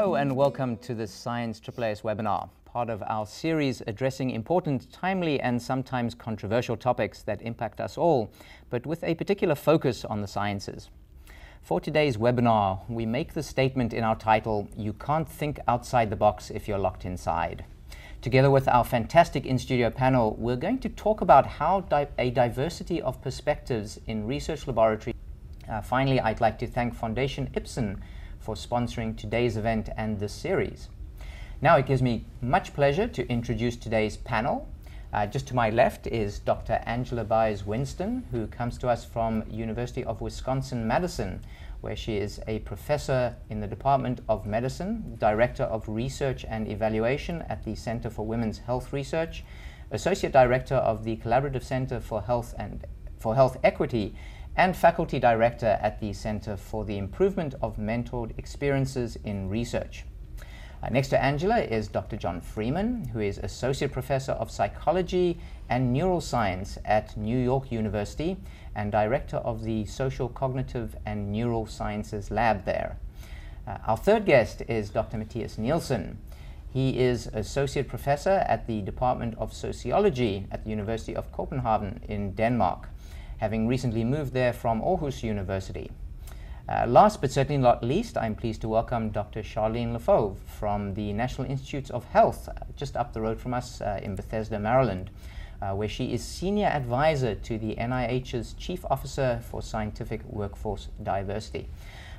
Hello and welcome to this Science AAAS webinar, part of our series addressing important, timely and sometimes controversial topics that impact us all, but with a particular focus on the sciences. For today's webinar, we make the statement in our title, you can't think outside the box if you're locked inside. Together with our fantastic in-studio panel, we're going to talk about how di a diversity of perspectives in research laboratory. Uh, finally, I'd like to thank Foundation Ipsen for sponsoring today's event and this series. Now it gives me much pleasure to introduce today's panel. Uh, just to my left is Dr. Angela Byars Winston, who comes to us from University of Wisconsin-Madison, where she is a professor in the Department of Medicine, Director of Research and Evaluation at the Center for Women's Health Research, Associate Director of the Collaborative Center for Health and for Health Equity and Faculty Director at the Center for the Improvement of Mentored Experiences in Research. Uh, next to Angela is Dr. John Freeman, who is Associate Professor of Psychology and Neuroscience at New York University and Director of the Social Cognitive and Neural Sciences Lab there. Uh, our third guest is Dr. Mathias Nielsen. He is Associate Professor at the Department of Sociology at the University of Copenhagen in Denmark having recently moved there from Aarhus University. Uh, last but certainly not least, I'm pleased to welcome Dr. Charlene Le Fauve from the National Institutes of Health, uh, just up the road from us uh, in Bethesda, Maryland, uh, where she is Senior Advisor to the NIH's Chief Officer for Scientific Workforce Diversity.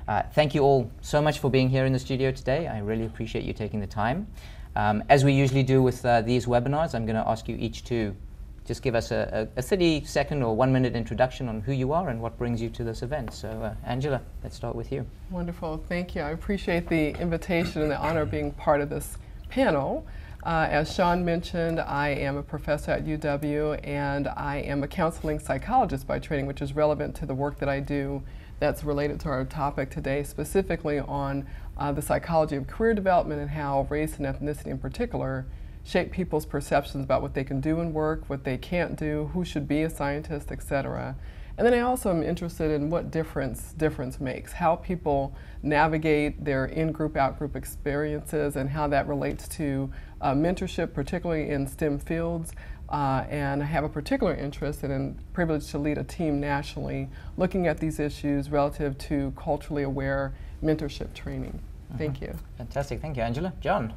Uh, thank you all so much for being here in the studio today. I really appreciate you taking the time. Um, as we usually do with uh, these webinars, I'm going to ask you each to just give us a, a, a 30 second or one minute introduction on who you are and what brings you to this event. So, uh, Angela, let's start with you. Wonderful. Thank you. I appreciate the invitation and the honor of being part of this panel. Uh, as Sean mentioned, I am a professor at UW and I am a counseling psychologist by training, which is relevant to the work that I do that's related to our topic today, specifically on uh, the psychology of career development and how race and ethnicity in particular shape people's perceptions about what they can do in work, what they can't do, who should be a scientist, etc. And then I also am interested in what difference difference makes, how people navigate their in-group, out-group experiences, and how that relates to uh, mentorship, particularly in STEM fields. Uh, and I have a particular interest and privilege to lead a team nationally looking at these issues relative to culturally aware mentorship training. Mm-hmm. Thank you. Fantastic. Thank you, Angela. John.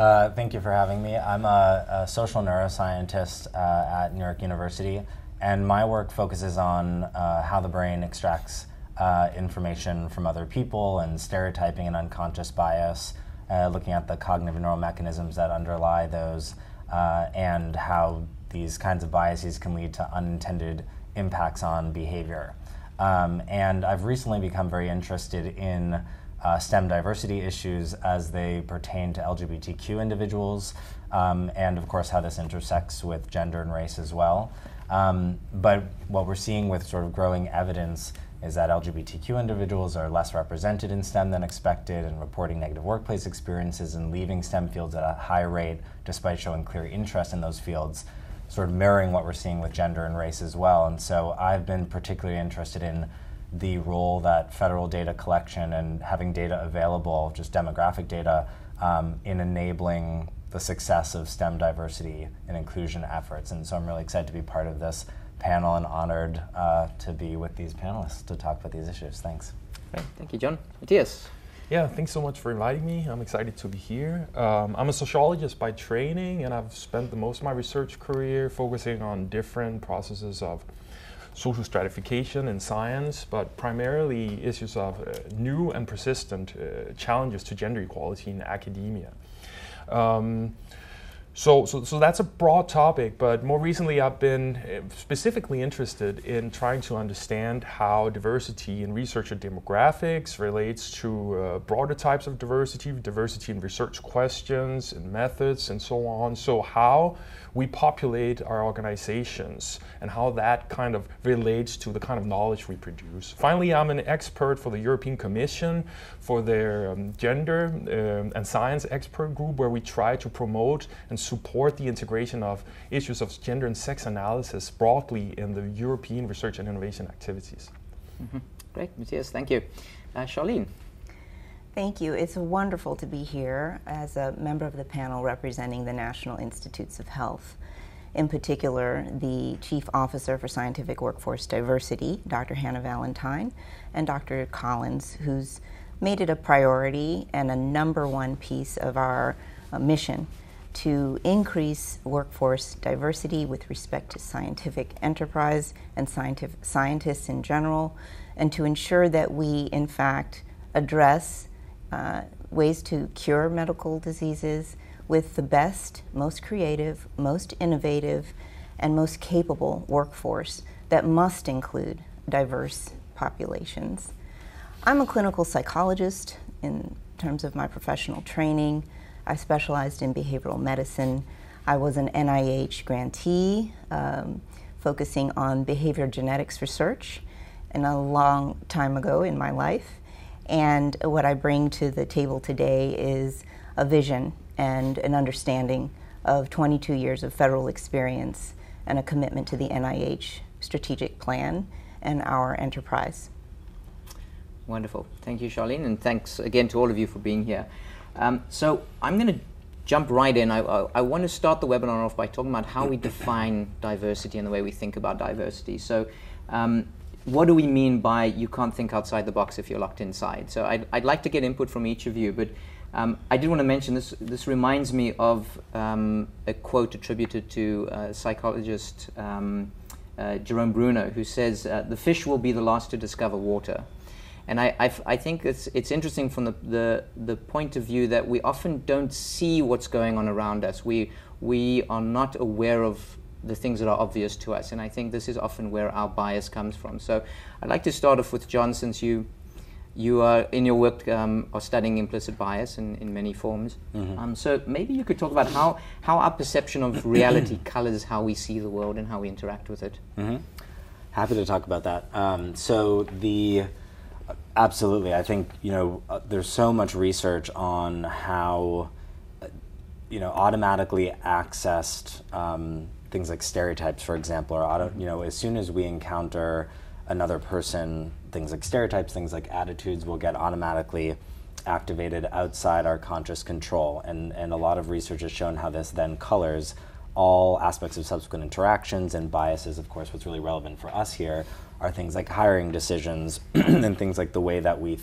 Uh, thank you for having me. I'm a, a social neuroscientist uh, at New York University, and my work focuses on uh, how the brain extracts uh, information from other people and stereotyping and unconscious bias, uh, looking at the cognitive neural mechanisms that underlie those, uh, and how these kinds of biases can lead to unintended impacts on behavior. Um, and I've recently become very interested in uh, STEM diversity issues as they pertain to LGBTQ individuals, um, and of course how this intersects with gender and race as well. Um, but what we're seeing with sort of growing evidence is that LGBTQ individuals are less represented in STEM than expected and reporting negative workplace experiences and leaving STEM fields at a high rate despite showing clear interest in those fields, sort of mirroring what we're seeing with gender and race as well. And so I've been particularly interested in the role that federal data collection and having data available, just demographic data, um, in enabling the success of STEM diversity and inclusion efforts. And so I'm really excited to be part of this panel and honored uh, to be with these panelists to talk about these issues. Thanks. Great. Thank you, John. Mathias. Yeah, thanks so much for inviting me. I'm excited to be here. Um, I'm a sociologist by training, and I've spent the most of my research career focusing on different processes of social stratification in science, but primarily issues of uh, new and persistent uh, challenges to gender equality in academia. Um, so, so, so that's a broad topic, but more recently I've been uh, specifically interested in trying to understand how diversity in research and demographics relates to uh, broader types of diversity, diversity in research questions and methods and so on. So how we populate our organizations and how that kind of relates to the kind of knowledge we produce. Finally, I'm an expert for the European Commission for their um, gender um, and science expert group where we try to promote and support the integration of issues of gender and sex analysis broadly in the European research and innovation activities. Mm -hmm. Great, Mathias, thank you. Uh, Charlene. Thank you. It's wonderful to be here as a member of the panel representing the National Institutes of Health. In particular, the Chief Officer for Scientific Workforce Diversity, Dr. Hannah Valantine, and Dr. Collins, who's made it a priority and a number one piece of our uh, mission to increase workforce diversity with respect to scientific enterprise and scientific, scientists in general, and to ensure that we, in fact, address uh, ways to cure medical diseases with the best, most creative, most innovative, and most capable workforce that must include diverse populations. I'm a clinical psychologist in terms of my professional training. I specialized in behavioral medicine. I was an NIH grantee um, focusing on behavior genetics research and a long time ago in my life. And what I bring to the table today is a vision and an understanding of 22 years of federal experience and a commitment to the NIH strategic plan and our enterprise. Wonderful. Thank you, Charlene, and thanks again to all of you for being here. Um, so I'm going to jump right in. I, I, I, want to start the webinar off by talking about how we define diversity and the way we think about diversity. So um, what do we mean by you can't think outside the box if you're locked inside? So I'd, I'd like to get input from each of you, but um, I did want to mention this. This reminds me of um, a quote attributed to uh, psychologist um, uh, Jerome Bruner, who says, uh, "The fish will be the last to discover water." And I think it's, it's interesting from the, the, the point of view that we often don't see what's going on around us. We, we are not aware of the things that are obvious to us. And I think this is often where our bias comes from. So I'd like to start off with John, since you, you are in your work um, are studying implicit bias in, in many forms. Mm-hmm. Um, so maybe you could talk about how, how our perception of reality colors how we see the world and how we interact with it. Mm-hmm. Happy to talk about that. Um, so the absolutely, I think you know uh, there's so much research on how uh, you know automatically accessed um, things like stereotypes, for example, or auto, you know, as soon as we encounter another person, things like stereotypes, things like attitudes will get automatically activated outside our conscious control. And, and a lot of research has shown how this then colors all aspects of subsequent interactions and biases. Of course, what's really relevant for us here are things like hiring decisions and things like the way that we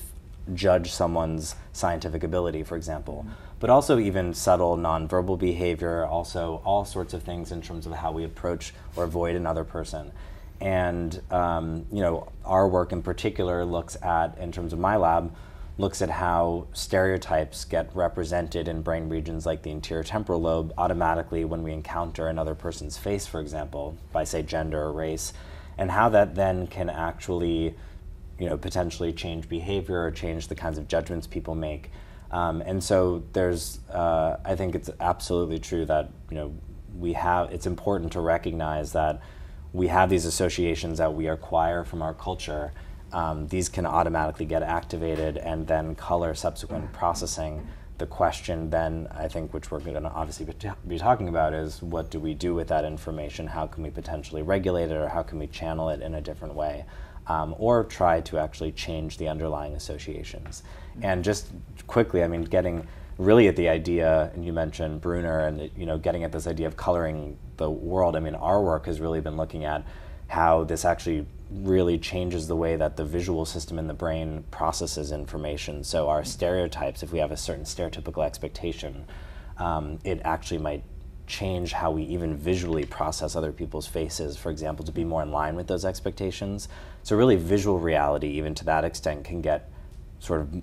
judge someone's scientific ability, for example, but also even subtle nonverbal behavior, also all sorts of things in terms of how we approach or avoid another person. And um, you know, our work in particular looks at, in terms of my lab, looks at how stereotypes get represented in brain regions like the anterior temporal lobe automatically when we encounter another person's face, for example, by say gender or race, and how that then can actually you know, potentially change behavior or change the kinds of judgments people make. Um, and so there's, uh, I think it's absolutely true that you know we have. It's important to recognize that we have these associations that we acquire from our culture. Um, these can automatically get activated and then color subsequent processing. The question then, I think, which we're going to obviously be, be talking about, is what do we do with that information? How can we potentially regulate it, or how can we channel it in a different way? Um, or try to actually change the underlying associations. And just quickly, I mean, getting really at the idea, and you mentioned Bruner, and you know, getting at this idea of coloring the world. I mean, our work has really been looking at how this actually really changes the way that the visual system in the brain processes information. So our stereotypes, if we have a certain stereotypical expectation, um, it actually might change how we even visually process other people's faces, for example, to be more in line with those expectations. So, really, visual reality, even to that extent, can get sort of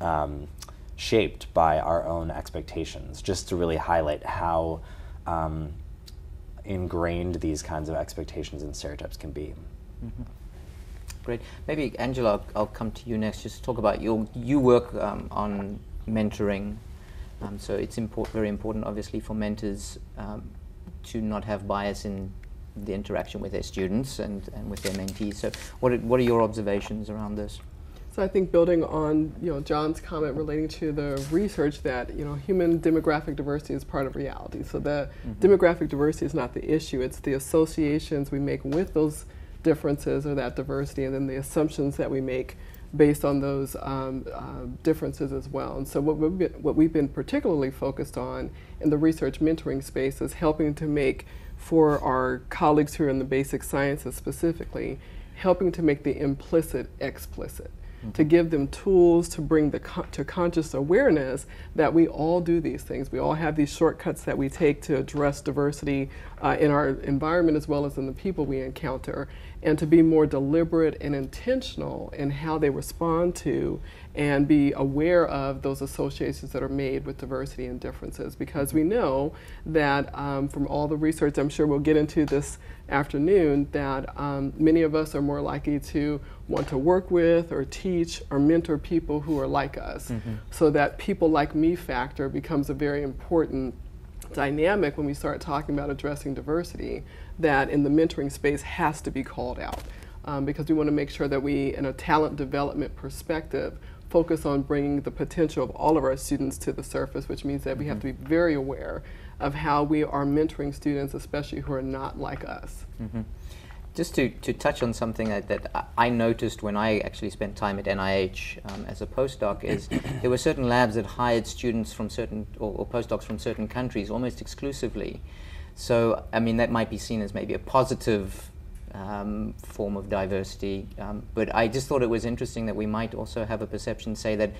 um, shaped by our own expectations, just to really highlight how um, ingrained these kinds of expectations and stereotypes can be. Mm-hmm. Great. Maybe, Angela, I'll, I'll, come to you next. Just to talk about your, you work um, on mentoring um, so it's import, very important, obviously, for mentors um, to not have bias in the interaction with their students and, and with their mentees. So what are, what are your observations around this? So I think building on you know John's comment relating to the research that you know human demographic diversity is part of reality. So the mm-hmm. demographic diversity is not the issue; it's the associations we make with those differences or that diversity, and then the assumptions that we make based on those um, uh, differences as well. And so what we've, been, what we've been particularly focused on in the research mentoring space is helping to make for our colleagues who are in the basic sciences specifically, helping to make the implicit explicit. Mm-hmm. To give them tools to bring the con- to conscious awareness that we all do these things. We all have these shortcuts that we take to address diversity uh, in our environment as well as in the people we encounter and to be more deliberate and intentional in how they respond to and be aware of those associations that are made with diversity and differences because we know that um, from all the research I'm sure we'll get into this afternoon that um, many of us are more likely to want to work with or teach or mentor people who are like us mm-hmm. so that people like me factor becomes a very important dynamic when we start talking about addressing diversity that in the mentoring space has to be called out um, because we want to make sure that we, in a talent development perspective, focus on bringing the potential of all of our students to the surface, which means that mm-hmm. we have to be very aware of how we are mentoring students, especially who are not like us. Mm-hmm. Just to, to touch on something that, that I noticed when I actually spent time at NIH um, as a postdoc is there were certain labs that hired students from certain, or, or postdocs from certain countries almost exclusively. So, I mean, that might be seen as maybe a positive um, form of diversity. Um, but I just thought it was interesting that we might also have a perception, say, that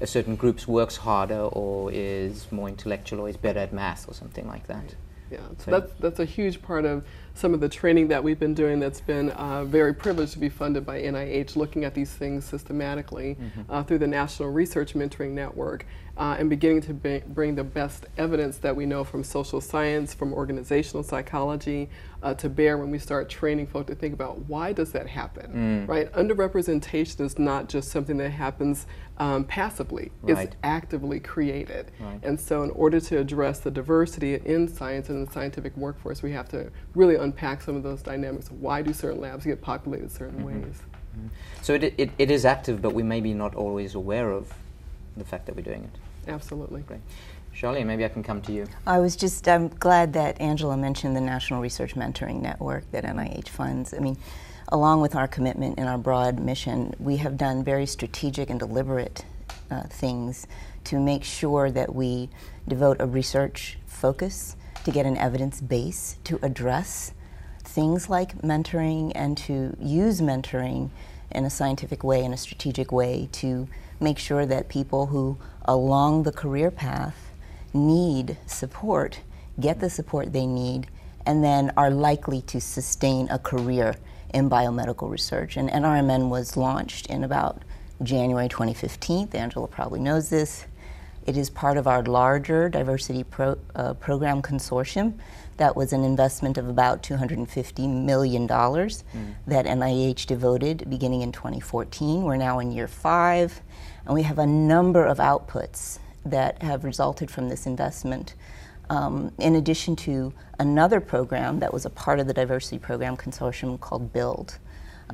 a certain group works harder or is more intellectual or is better at math or something like that. Yeah, so, so that's, that's a huge part of some of the training that we've been doing that's been uh, very privileged to be funded by NIH, looking at these things systematically mm-hmm. uh, through the National Research Mentoring Network uh, and beginning to bring the best evidence that we know from social science, from organizational psychology, uh, to bear when we start training folk to think about why does that happen, mm. right? Underrepresentation is not just something that happens um, passively; right. it's actively created. Right. And so, in order to address the diversity in science and in the scientific workforce, we have to really unpack some of those dynamics. Why do certain labs get populated certain mm-hmm. ways? Mm-hmm. So it, it, it is active, but we may be not always aware of the fact that we're doing it. Absolutely. Great. Charlene, maybe I can come to you. I was just, I'm glad that Angela mentioned the National Research Mentoring Network that NIH funds. I mean, along with our commitment and our broad mission, we have done very strategic and deliberate uh, things to make sure that we devote a research focus to get an evidence base to address things like mentoring and to use mentoring in a scientific way, in a strategic way, to make sure that people who along the career path need support get the support they need and then are likely to sustain a career in biomedical research. And NRMN was launched in about January 2015. Angela probably knows this. It is part of our larger diversity pro, uh, program consortium that was an investment of about $250 million mm. that NIH devoted beginning in 2014. We're now in year five. And we have a number of outputs that have resulted from this investment. Um, in addition to another program that was a part of the diversity program consortium called BUILD,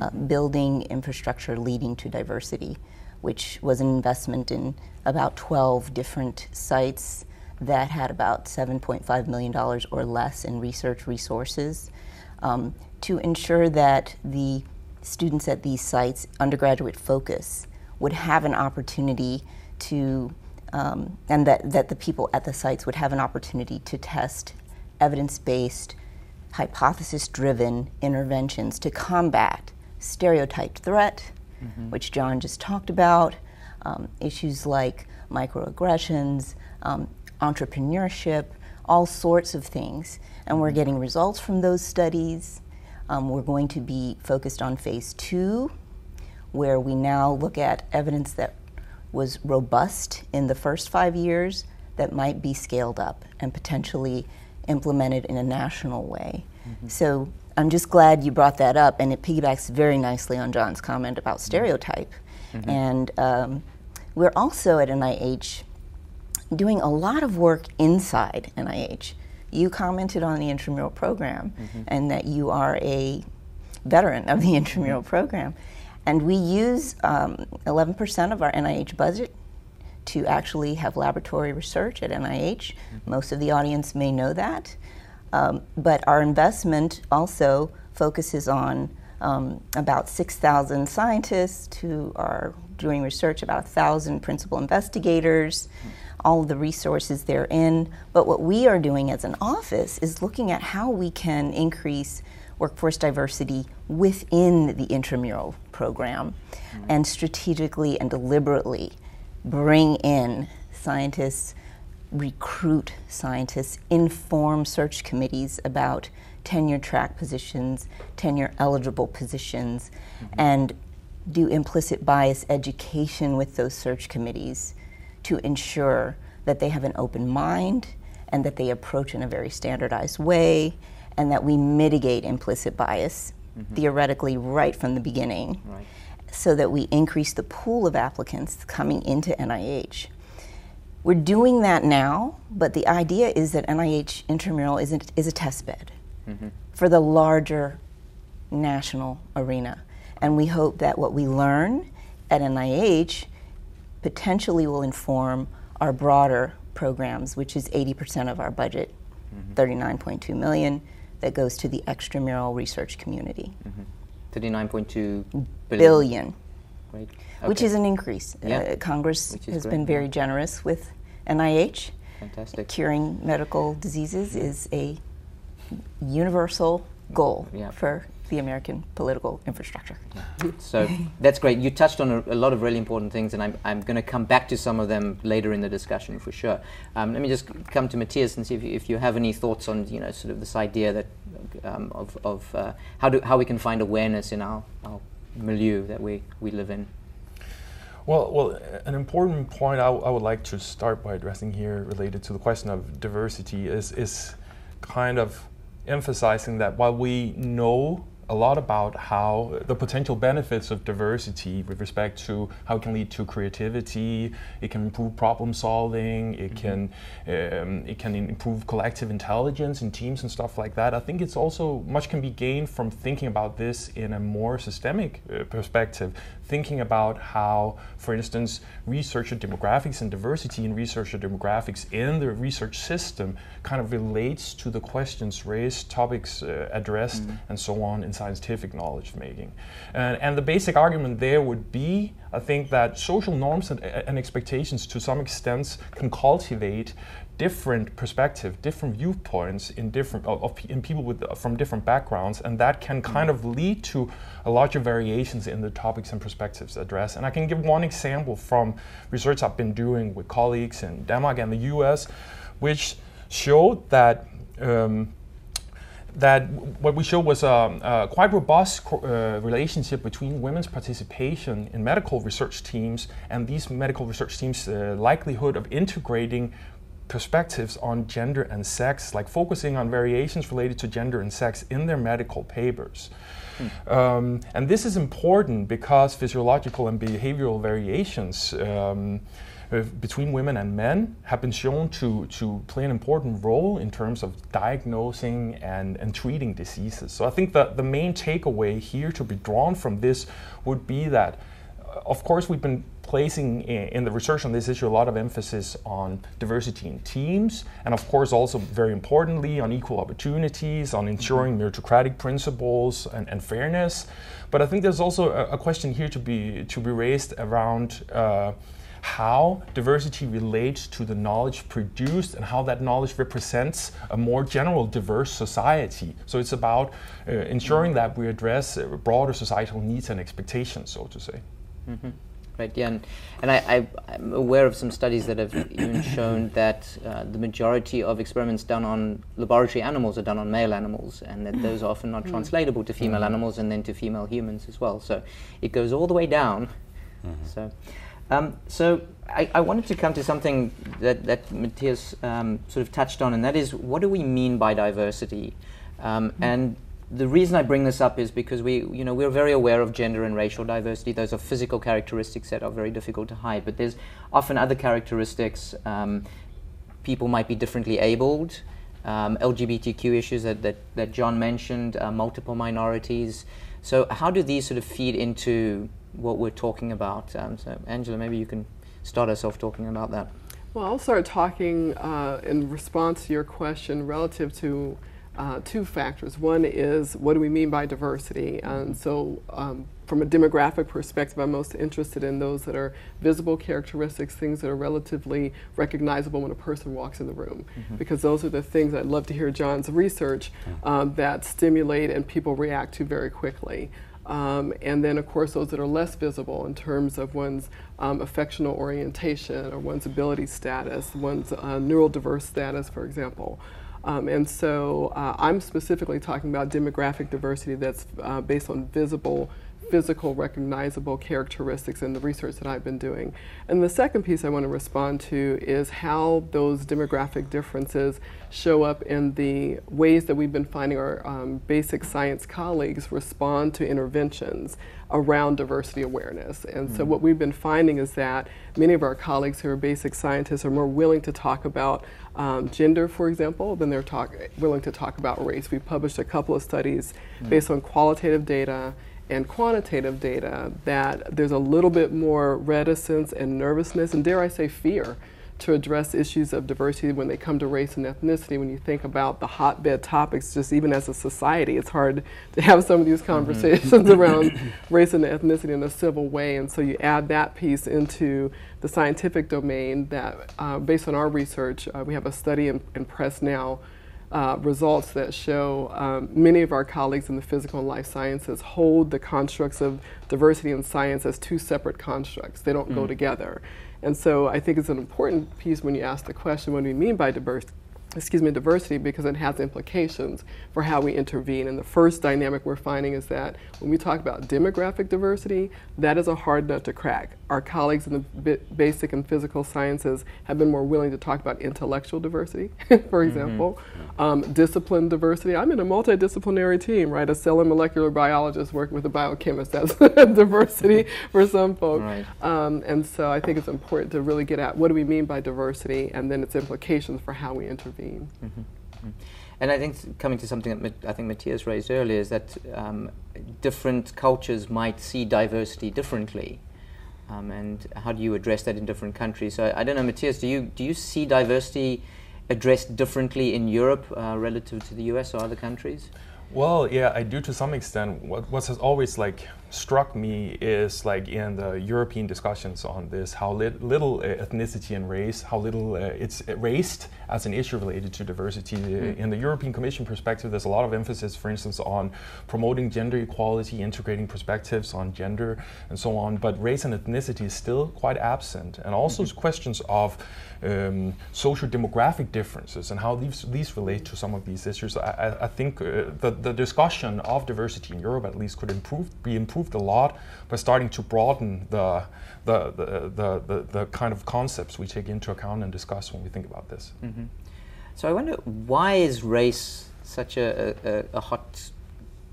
uh. Building Infrastructure Leading to Diversity, which was an investment in about 12 different sites that had about $7.5 million or less in research resources um, to ensure that the students at these sites, undergraduate focus, would have an opportunity to, um, and that, that the people at the sites would have an opportunity to test evidence based, hypothesis driven interventions to combat stereotyped threat, mm-hmm. which John just talked about, um, issues like microaggressions, um, entrepreneurship, all sorts of things. And we're getting results from those studies. Um, we're going to be focused on phase two where we now look at evidence that was robust in the first five years that might be scaled up and potentially implemented in a national way. Mm-hmm. So I'm just glad you brought that up, and it piggybacks very nicely on John's comment about mm-hmm. stereotype. Mm-hmm. And um, we're also at NIH doing a lot of work inside NIH. You commented on the intramural program mm-hmm. and that you are a veteran of the intramural program. And we use um, 11% of our NIH budget to actually have laboratory research at NIH. Mm-hmm. Most of the audience may know that. Um, but our investment also focuses on um, about 6,000 scientists who are doing research, about 1,000 principal investigators, all of the resources therein. But what we are doing as an office is looking at how we can increase workforce diversity within the intramural program and strategically and deliberately bring in scientists, recruit scientists, inform search committees about tenure track positions, tenure eligible positions, mm-hmm. and do implicit bias education with those search committees to ensure that they have an open mind and that they approach in a very standardized way and that we mitigate implicit bias mm-hmm. theoretically right from the beginning right. so that we increase the pool of applicants coming into NIH. We're doing that now, but the idea is that NIH intramural is a, is a test bed mm-hmm. for the larger national arena. And we hope that what we learn at NIH potentially will inform our broader programs, which is 80% of our budget, mm-hmm. 39.2 million, that goes to the extramural research community. Mm-hmm. 39.2 billion. billion Great. Okay. Which is an increase. Yeah. Uh, Congress has great. been very generous with NIH. Fantastic. Curing medical diseases is a universal goal yeah. for the American political infrastructure. So that's great. You touched on a, a, lot of really important things, and I'm, I'm going to come back to some of them later in the discussion for sure. Um, let me just come to Mathias and see if you, if you have any thoughts on you know sort of this idea that um, of, of uh, how do how we can find awareness in our, our milieu that we, we live in. Well, well, an important point I, w- I would like to start by addressing here, related to the question of diversity, is is kind of emphasizing that while we know a lot about how the potential benefits of diversity with respect to how it can lead to creativity, it can improve problem solving, it mm-hmm. can um, it can improve collective intelligence in teams and stuff like that. I think it's also much can be gained from thinking about this in a more systemic uh, perspective thinking about how, for instance, researcher demographics and diversity in researcher demographics in the research system kind of relates to the questions raised, topics uh, addressed, mm-hmm. and so on in scientific knowledge making. And, and the basic argument there would be I think that social norms and, and expectations to some extent can cultivate different perspective, different viewpoints in different of, of, in people with from different backgrounds, and that can kind of lead to a larger variations in the topics and perspectives addressed. And I can give one example from research I've been doing with colleagues in Denmark and the U.S., which showed that. Um, that what we showed was a, a quite robust uh, relationship between women's participation in medical research teams and these medical research teams' uh, likelihood of integrating perspectives on gender and sex, like focusing on variations related to gender and sex in their medical papers. Hmm. Um, and this is important because physiological and behavioral variations um, uh, between women and men have been shown to, to play an important role in terms of diagnosing and, and treating diseases. So I think that the main takeaway here to be drawn from this would be that, uh, of course, we've been placing in the research on this issue a lot of emphasis on diversity in teams, and of course also very importantly on equal opportunities, on ensuring mm-hmm. meritocratic principles and, and, fairness. But I think there's also a, a, question here to be to be raised around. Uh, how diversity relates to the knowledge produced and how that knowledge represents a more general diverse society. So it's about uh, ensuring mm-hmm. that we address uh, broader societal needs and expectations, so to say. Mm-hmm right? Yeah, and, and I, am aware of some studies that have even shown that uh, the majority of experiments done on laboratory animals are done on male animals, and that those are often not mm. translatable to female mm. animals and then to female humans as well. So it goes all the way down. Mm-hmm. So, um, so I, I, wanted to come to something that, that Mathias um, sort of touched on, and that is what do we mean by diversity? Um, mm. And the reason I bring this up is because we, you know, we're very aware of gender and racial diversity. Those are physical characteristics that are very difficult to hide. But there's often other characteristics. Um, people might be differently abled. Um, LGBTQ issues that, that, that John mentioned, uh, multiple minorities. So how do these sort of feed into what we're talking about? Um, so Angela, maybe you can start us off talking about that. Well, I'll start talking uh, in response to your question relative to uh, two factors. One is what do we mean by diversity? And so, um, from a demographic perspective, I'm most interested in those that are visible characteristics, things that are relatively recognizable when a person walks in the room, mm-hmm. because those are the things I'd love to hear John's research um, that stimulate and people react to very quickly. Um, and then, of course, those that are less visible in terms of one's um, affectional orientation or one's ability status, one's uh, neurodiverse status, for example. Um, and so uh, I'm specifically talking about demographic diversity that's uh, based on visible physical recognizable characteristics in the research that I've been doing. And the second piece I want to respond to is how those demographic differences show up in the ways that we've been finding our um, basic science colleagues respond to interventions around diversity awareness. And mm so what we've been finding is that many of our colleagues who are basic scientists are more willing to talk about um, gender, for example, than they're talk- willing to talk about race. We've published a couple of studies mm based on qualitative data and quantitative data that there's a little bit more reticence and nervousness, and dare I say fear, to address issues of diversity when they come to race and ethnicity. When you think about the hotbed topics, just even as a society, it's hard to have some of these mm-hmm. conversations mm-hmm. around race and ethnicity in a civil way. And so you add that piece into the scientific domain that, uh, based on our research, uh, we have a study in, in press now uh, results that show um, many of our colleagues in the physical and life sciences hold the constructs of diversity and science as two separate constructs. They don't mm. go together. And so I think it's an important piece when you ask the question, what do we mean by diversity? excuse me, diversity because it has implications for how we intervene. And the first dynamic we're finding is that when we talk about demographic diversity, that is a hard nut to crack. Our colleagues in the basic and physical sciences have been more willing to talk about intellectual diversity, for mm-hmm. example, mm-hmm. um, discipline diversity. I'm in a multidisciplinary team, right? A cell and molecular biologist working with a biochemist. That's diversity for some folks. Right. Um, and so I think it's important to really get at what do we mean by diversity and then its implications for how we intervene. Mm-hmm. Mm-hmm. And I think coming to something that I think Mathias raised earlier is that um, different cultures might see diversity differently. Um, and how do you address that in different countries? So I, don't know, Mathias, do you, do you see diversity addressed differently in Europe uh, relative to the US or other countries? Well, yeah, I do to some extent. What, what has always like struck me is like in the European discussions on this, how little uh, ethnicity and race, how little uh, it's raised as an issue related to diversity. Mm. In the European Commission perspective, there's a lot of emphasis, for instance, on promoting gender equality, integrating perspectives on gender, and so on. But race and ethnicity is still quite absent, and also mm-hmm. questions of um, social demographic differences and how these these relate to some of these issues. I, I think uh, the the discussion of diversity in Europe, at least, could improve be improved improved a lot by starting to broaden the, the, the, the, the, kind of concepts we take into account and discuss when we think about this. Mm-hmm. So I wonder why is race such a, a, a hot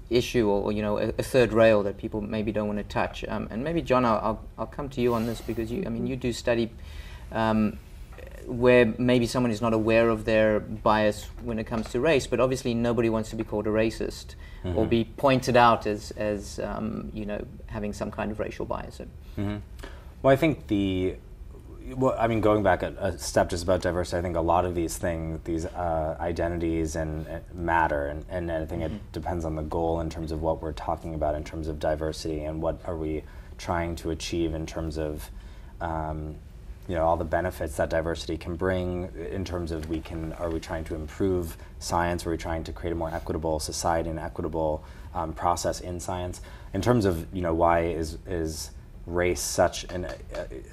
issue or, you know a, a, third rail that people maybe don't want to touch um, and maybe John I'll, I'll, I'll, come to you on this because you I mean you do study um, where maybe someone is not aware of their bias when it comes to race, but obviously nobody wants to be called a racist mm-hmm. or be pointed out as, as um, you know, having some kind of racial bias. Mm-hmm. Well, I think the, well, I mean, going back a, a, step just about diversity, I think a lot of these things, these uh, identities and uh, matter, and, and I think mm-hmm. it depends on the goal in terms of what we're talking about in terms of diversity and what are we trying to achieve in terms of um, you know all the benefits that diversity can bring in terms of we can are we trying to improve science are we trying to create a more equitable society and equitable um, process in science in terms of you know why is is race such an uh,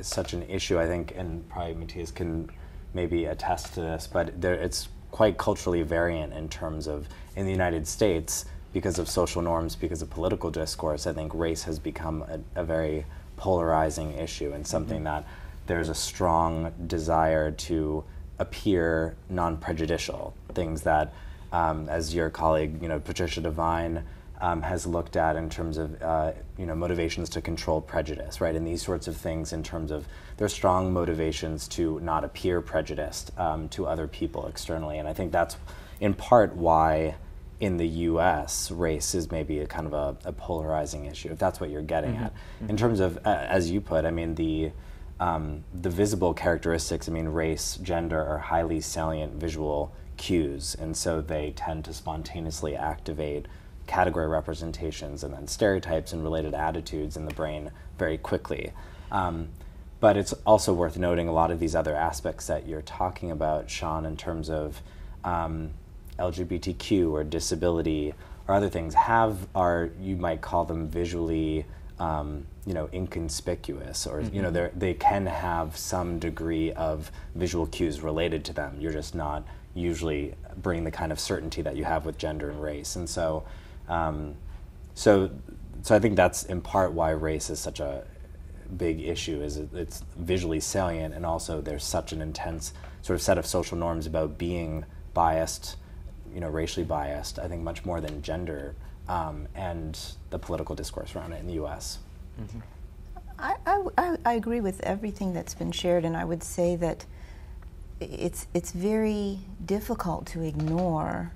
such an issue i think and probably mathias can maybe attest to this but there, it's quite culturally variant in terms of in the united states because of social norms because of political discourse i think race has become a, a very polarizing issue and something mm-hmm. that there's a strong desire to appear non-prejudicial. Things that, um, as your colleague, you know, Patricia Devine um, has looked at in terms of, uh, you know, motivations to control prejudice, right? And these sorts of things in terms of their strong motivations to not appear prejudiced um, to other people externally. And I think that's in part why in the U.S., race is maybe a kind of a, a polarizing issue, if that's what you're getting mm-hmm. at. Mm-hmm. In terms of, uh, as you put, I mean, the um, the visible characteristics, I mean, race, gender, are highly salient visual cues, and so they tend to spontaneously activate category representations and then stereotypes and related attitudes in the brain very quickly. Um, but it's also worth noting a lot of these other aspects that you're talking about, Sean, in terms of um, LGBTQ or disability or other things have are you might call them visually um, you know inconspicuous or mm-hmm. you know mm-hmm. they can have some degree of visual cues related to them you're just not usually bringing the kind of certainty that you have with gender and race and so um, so so I think that's in part why race is such a big issue is it's visually salient and also there's such an intense sort of set of social norms about being biased you know racially biased I think much more than gender um, and the political discourse around it in the U.S. I, I, I, agree with everything that's been shared, and I would say that it's, it's very difficult to ignore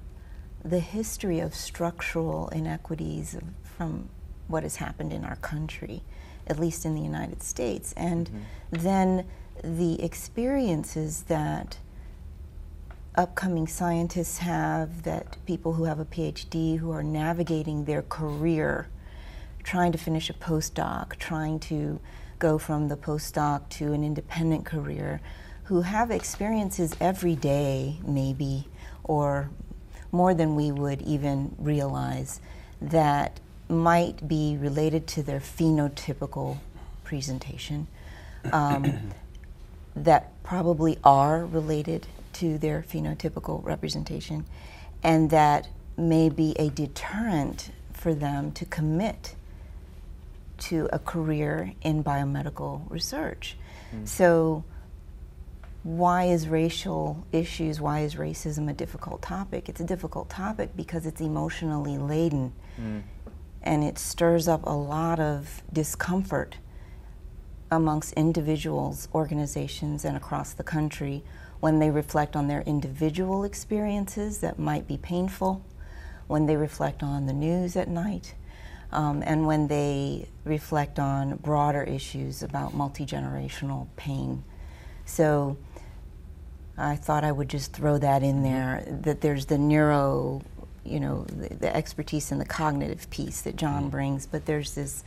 the history of structural inequities from what has happened in our country, at least in the United States, and mm-hmm. then the experiences that upcoming scientists have, that people who have a PhD who are navigating their career, trying to finish a postdoc, trying to go from the postdoc to an independent career, who have experiences every day, maybe, or more than we would even realize, that might be related to their phenotypical presentation, um, that probably are related to their phenotypical representation, and that may be a deterrent for them to commit to a career in biomedical research. Mm. So, why is racial issues, why is racism a difficult topic? It's a difficult topic because it's emotionally laden mm. and it stirs up a lot of discomfort amongst individuals, organizations, and across the country when they reflect on their individual experiences that might be painful, when they reflect on the news at night, um, and when they reflect on broader issues about multi generational pain. So I thought I would just throw that in there that there's the neuro, you know, the, the expertise and the cognitive piece that John mm-hmm. brings, but there's this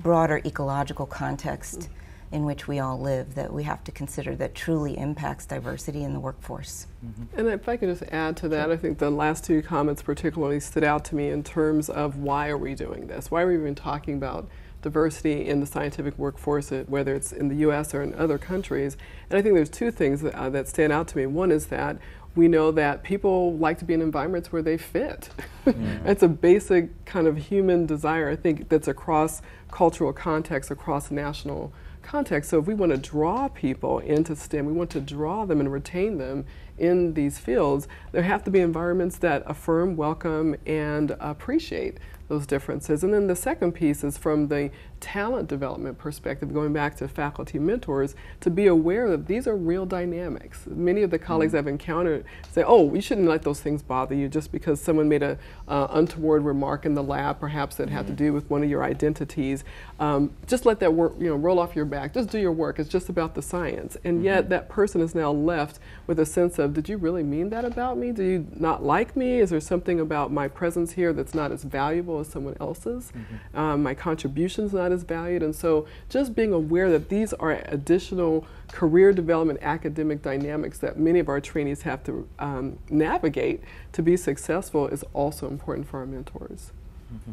broader ecological context in which we all live that we have to consider that truly impacts diversity in the workforce. Mm-hmm. And if I could just add to that, I think the last two comments particularly stood out to me in terms of why are we doing this? Why are we even talking about diversity in the scientific workforce, uh, whether it's in the U.S. or in other countries? And I think there's two things that, uh, that stand out to me. One is that we know that people like to be in environments where they fit. Mm. it's a basic kind of human desire, I think, that's across cultural contexts, across national context. So if we want to draw people into STEM, we want to draw them and retain them in these fields, there have to be environments that affirm, welcome, and appreciate those differences. And then the second piece is from the talent development perspective, going back to faculty mentors, to be aware that these are real dynamics. Many of the colleagues mm-hmm. I've encountered say, oh, you shouldn't let those things bother you just because someone made a uh, untoward remark in the lab, perhaps that mm-hmm. had to mm-hmm. do with one of your identities. Um, just let that work, you know, roll off your back. Just do your work. It's just about the science. And mm-hmm. yet that person is now left with a sense of, did you really mean that about me? Do you not like me? Is there something about my presence here that's not as valuable as someone else's? Mm-hmm. Um, my contribution's not as valued. And so just being aware that these are additional career development academic dynamics that many of our trainees have to um, navigate to be successful is also important for our mentors. Mm-hmm.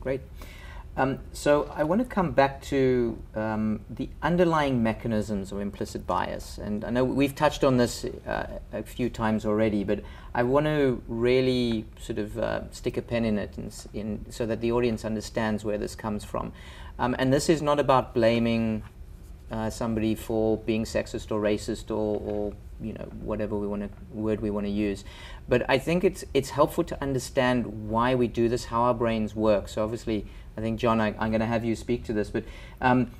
Great. Um, so I want to come back to um, the underlying mechanisms of implicit bias, and I know we've touched on this uh, a few times already, but I want to really sort of uh, stick a pen in it, in, in, so that the audience understands where this comes from. Um, and this is not about blaming uh, somebody for being sexist or racist or, or you know whatever we want word we want to use, but I think it's it's helpful to understand why we do this, how our brains work. So obviously I think, John, I, am going to have you speak to this, but um,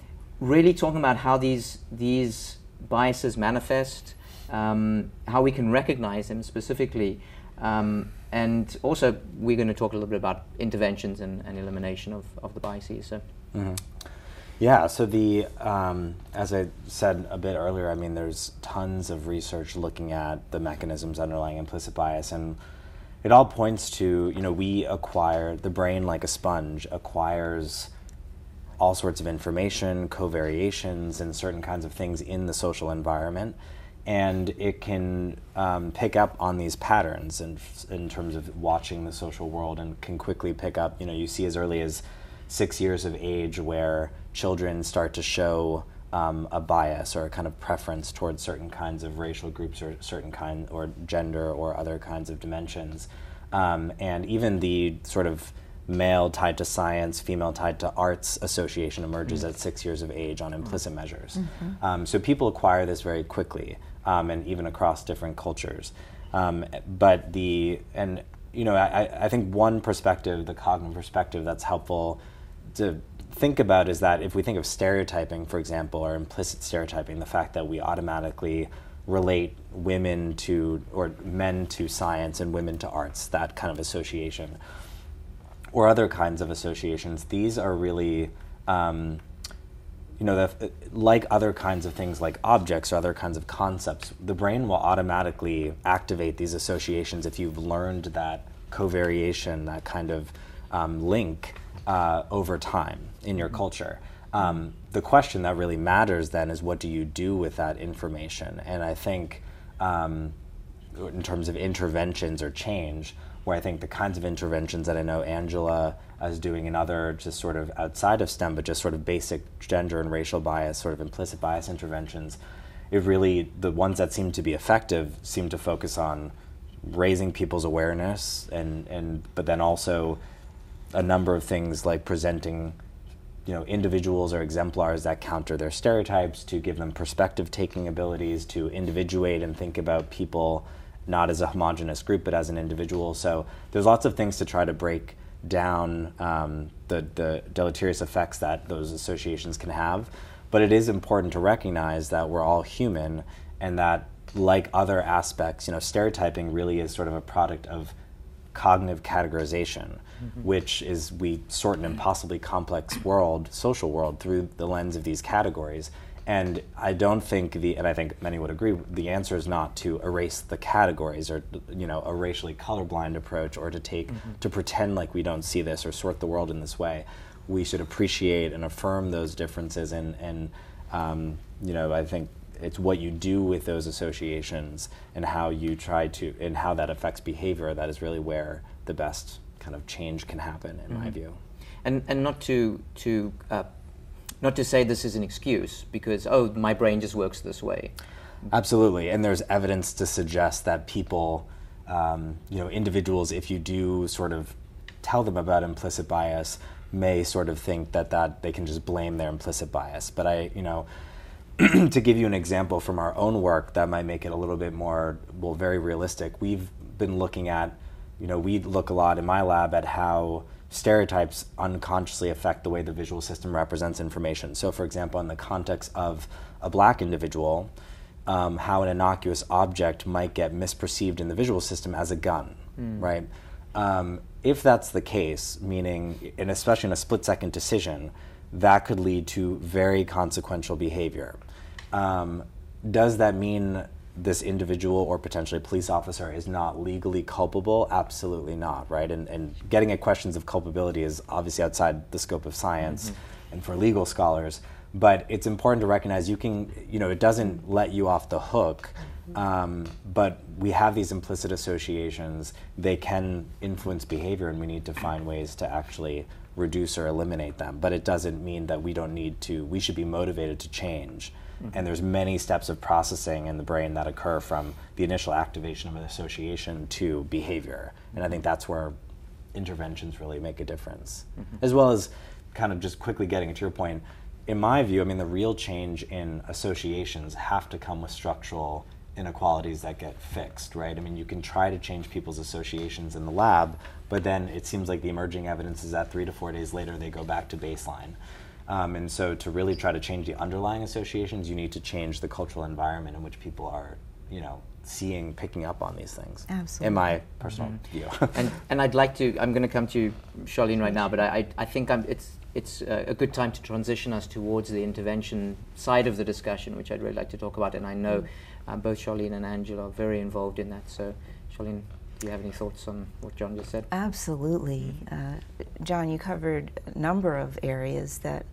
really talking about how these, these biases manifest, um, how we can recognize them specifically, um, and also we're going to talk a little bit about interventions and, and elimination of, of the biases. So. Mm-hmm. Yeah, so the um, as I said a bit earlier, I mean, there's tons of research looking at the mechanisms underlying implicit bias, and it all points to you know we acquire the brain like a sponge acquires all sorts of information, covariations, and certain kinds of things in the social environment, and it can um, pick up on these patterns in, in terms of watching the social world, and can quickly pick up. You know, you see as early as six years of age where children start to show um, a bias or a kind of preference towards certain kinds of racial groups or certain kind or gender or other kinds of dimensions. Um, and even the sort of male tied to science, female tied to arts association emerges mm-hmm. at six years of age on implicit mm-hmm. measures. Mm-hmm. Um, so people acquire this very quickly, um, and even across different cultures. Um, but the and you know I, I think one perspective, the cognitive perspective, that's helpful to think about is that if we think of stereotyping, for example, or implicit stereotyping, the fact that we automatically relate women to or men to science and women to arts, that kind of association, or other kinds of associations, these are really, um, you know, the, like other kinds of things like objects or other kinds of concepts, the brain will automatically activate these associations if you've learned that covariation, that kind of um, link uh, over time in your culture. Um, the question that really matters then is what do you do with that information? And I think, um, in terms of interventions or change, where I think the kinds of interventions that I know Angela is doing and other just sort of outside of STEM, but just sort of basic gender and racial bias, sort of implicit bias interventions, it really, the ones that seem to be effective seem to focus on raising people's awareness and, and but then also a number of things like presenting you know individuals or exemplars that counter their stereotypes to give them perspective taking abilities to individuate and think about people not as a homogenous group but as an individual. So there's lots of things to try to break down um, the, the deleterious effects that those associations can have. But it is important to recognize that we're all human and that like other aspects you know stereotyping really is sort of a product of cognitive categorization mm-hmm. which is we sort an impossibly complex world, social world, through the lens of these categories. And I don't think the, and I think many would agree, the answer is not to erase the categories or, you know, a racially colorblind approach or to take, mm-hmm. to pretend like we don't see this or sort the world in this way. We should appreciate and affirm those differences and, and um, you know, I think it's what you do with those associations and how you try to, and how that affects behavior that is really where the best kind of change can happen, in mm-hmm. my view. And and not to to uh, not to say this is an excuse because oh my brain just works this way. Absolutely, and there's evidence to suggest that people, um, you know, individuals, if you do sort of tell them about implicit bias, may sort of think that that they can just blame their implicit bias. But I, you know. to give you an example from our own work that might make it a little bit more well very realistic we've been looking at you know, we look a lot in my lab at how stereotypes unconsciously affect the way the visual system represents information. So, for example, in the context of a black individual, um, how an innocuous object might get misperceived in the visual system as a gun, mm. right? Um, if that's the case, meaning, and especially in a split second decision, that could lead to very consequential behavior. Um, does that mean this individual or potentially police officer is not legally culpable? Absolutely not, right? And, and getting at questions of culpability is obviously outside the scope of science mm-hmm. and for legal scholars. But it's important to recognize you can, you know, it doesn't let you off the hook. Mm-hmm. Um, but we have these implicit associations. They can influence behavior, and we need to find ways to actually reduce or eliminate them. But it doesn't mean that we don't need to, we should be motivated to change Mm-hmm. And there's many steps of processing in the brain that occur from the initial activation of an association to behavior. And I think that's where interventions really make a difference. Mm-hmm. As well as kind of just quickly getting to your point, in my view, I mean, the real change in associations have to come with structural inequalities that get fixed, right? I mean, you can try to change people's associations in the lab, but then it seems like the emerging evidence is that three to four days later they go back to baseline. Um, and so to really try to change the underlying associations, you need to change the cultural environment in which people are, you know, seeing, picking up on these things. Absolutely. In my personal mm-hmm. view. and, and I'd like to, I'm going to come to Charlene right now, but I, I, I think I'm, it's, it's uh, a good time to transition us towards the intervention side of the discussion, which I'd really like to talk about. And I know mm. uh, both Charlene and Angela are very involved in that. So, Charlene, do you have any thoughts on what John just said? Absolutely. Uh, John, you covered a number of areas that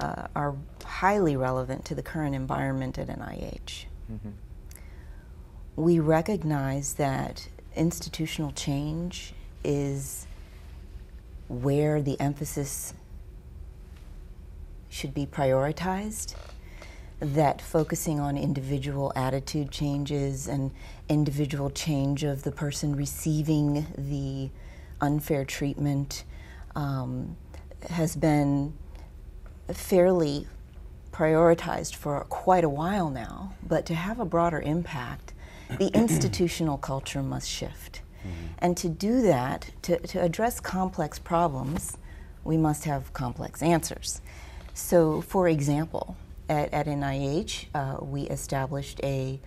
uh, are highly relevant to the current environment at NIH. Mm-hmm. We recognize that institutional change is where the emphasis should be prioritized, that focusing on individual attitude changes and individual change of the person receiving the unfair treatment um, has been fairly prioritized for quite a while now, but to have a broader impact, the institutional culture must shift. Mm-hmm. And to do that, to, to address complex problems, we must have complex answers. So, for example, at, at NIH, uh, we established a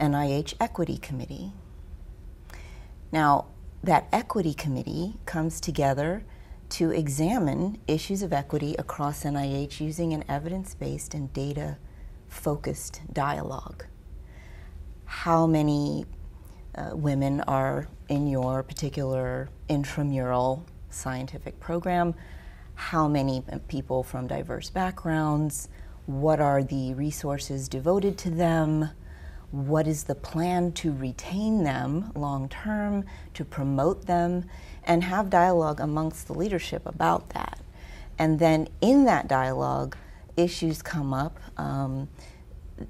NIH Equity Committee. Now, that Equity Committee comes together to examine issues of equity across NIH using an evidence based and data focused dialogue. How many uh, women are in your particular intramural scientific program? How many people from diverse backgrounds? What are the resources devoted to them? What is the plan to retain them long term, to promote them? And have dialogue amongst the leadership about that. And then in that dialogue, issues come up um,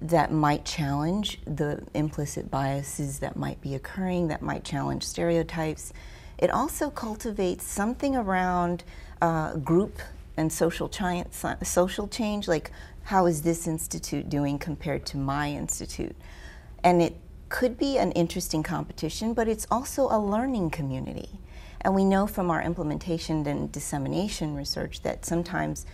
that might challenge the implicit biases that might be occurring, that might challenge stereotypes. It also cultivates something around uh, group and social, social change, like how is this institute doing compared to my institute? And it could be an interesting competition, but it's also a learning community. And we know from our implementation and dissemination research that sometimes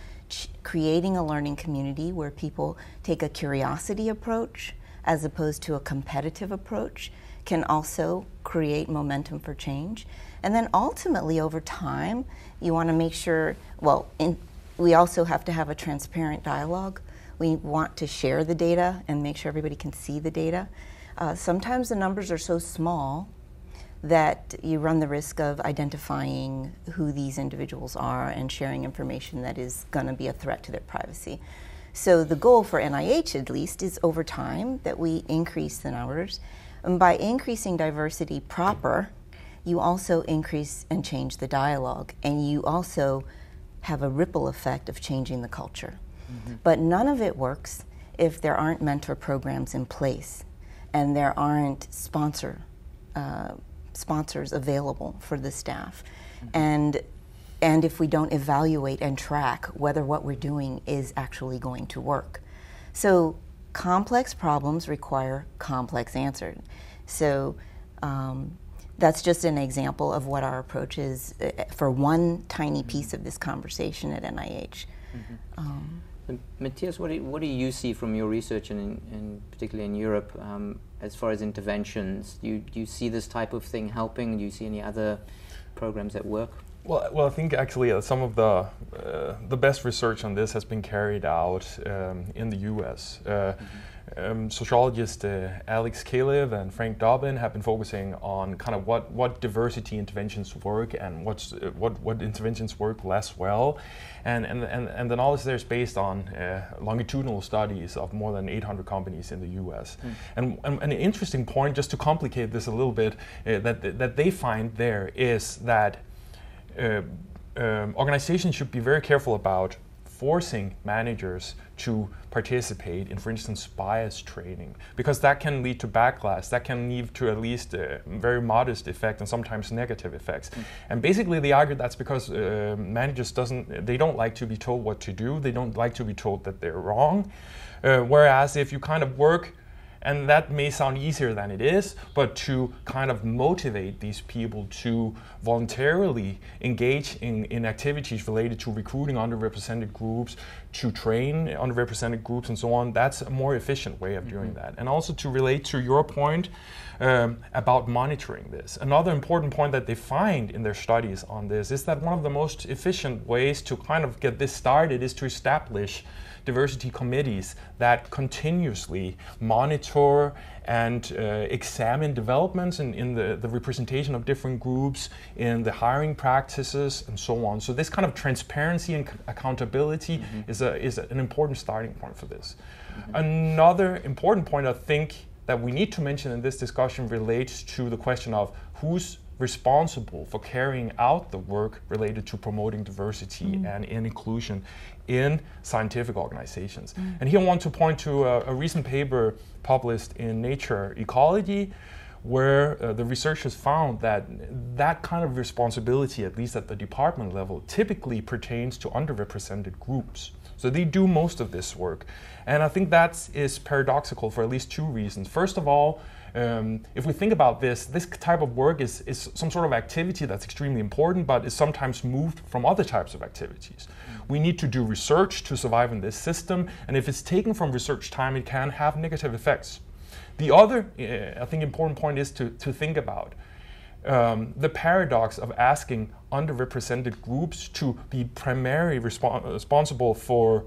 creating a learning community where people take a curiosity approach as opposed to a competitive approach can also create momentum for change. And then ultimately, over time, you want to make sure, well, in, we also have to have a transparent dialogue. We want to share the data and make sure everybody can see the data. Uh, sometimes the numbers are so small that you run the risk of identifying who these individuals are and sharing information that is going to be a threat to their privacy. So the goal for NIH, at least, is over time that we increase the numbers. And by increasing diversity proper, you also increase and change the dialogue, and you also have a ripple effect of changing the culture. Mm-hmm. But none of it works if there aren't mentor programs in place and there aren't sponsor uh, sponsors available for the staff. Mm-hmm. And and if we don't evaluate and track whether what we're doing is actually going to work. So complex problems require complex answers. So um, that's just an example of what our approach is uh, for one tiny piece of this conversation at NIH. Mm-hmm. Um, Mathias, what do, you, what do you see from your research, and, in, particularly in Europe, um, as far as interventions? Do you, do you see this type of thing helping? Do you see any other programs at work? Well, well, I think actually uh, some of the uh, the best research on this has been carried out um, in the U.S. Uh, mm-hmm um, sociologists uh, Alex Kalev and Frank Dobbin have been focusing on kind of what, what diversity interventions work and what's, uh, what, what interventions work less well. And, and, and, and the knowledge there is based on uh, longitudinal studies of more than 800 companies in the US. Mm. And, and, an interesting point, just to complicate this a little bit, uh, that, that they find there is that uh, um, organizations should be very careful about forcing managers to participate in, for instance, bias training, because that can lead to backlash. That can lead to at least a very modest effect and sometimes negative effects. Mm. And basically, they argue that's because uh, managers doesn't they don't like to be told what to do. They don't like to be told that they're wrong. Uh, whereas if you kind of work And that may sound easier than it is, but to kind of motivate these people to voluntarily engage in, in activities related to recruiting underrepresented groups, to train underrepresented groups, and so on, that's a more efficient way of doing mm-hmm. that. And also to relate to your point um, about monitoring this. Another important point that they find in their studies on this is that one of the most efficient ways to kind of get this started is to establish diversity committees that continuously monitor and uh, examine developments in, in the, the representation of different groups, in the hiring practices, and so on. So this kind of transparency and accountability mm-hmm. is, a, is an important starting point for this. Mm-hmm. Another important point I think that we need to mention in this discussion relates to the question of who's responsible for carrying out the work related to promoting diversity mm. and inclusion in scientific organizations. Mm. And here I want to point to a, a, recent paper published in Nature Ecology where uh, the researchers found that that kind of responsibility, at least at the department level, typically pertains to underrepresented groups. So they do most of this work. And I think that is paradoxical for at least two reasons. First of all, um, if we think about this, this type of work is, is some sort of activity that's extremely important, but is sometimes moved from other types of activities. We need to do research to survive in this system, and if it's taken from research time, it can have negative effects. The other, uh, I think, important point is to, to think about um, the paradox of asking underrepresented groups to be primarily responsible for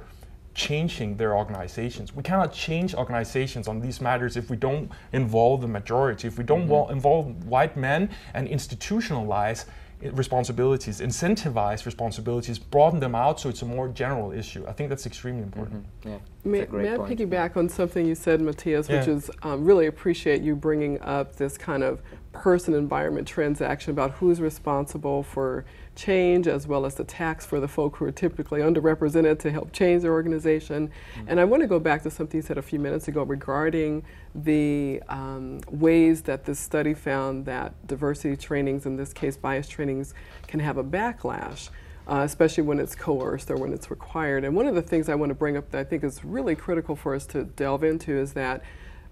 changing their organizations. We cannot change organizations on these matters if we don't involve the majority, if we don't mm-hmm. involve white men and institutionalize responsibilities, incentivize responsibilities, broaden them out so it's a more general issue. I think that's extremely important. Mm-hmm. Yeah, may, may I piggyback on something you said, Mathias, yeah. which is um, really appreciate you bringing up this kind of person environment transaction about who's responsible for change as well as the tax for the folk who are typically underrepresented to help change their organization. Mm-hmm. And I want to go back to something you said a few minutes ago regarding the um, ways that this study found that diversity trainings, in this case bias trainings, can have a backlash. Uh, especially when it's coerced or when it's required. And one of the things I want to bring up that I think is really critical for us to delve into is that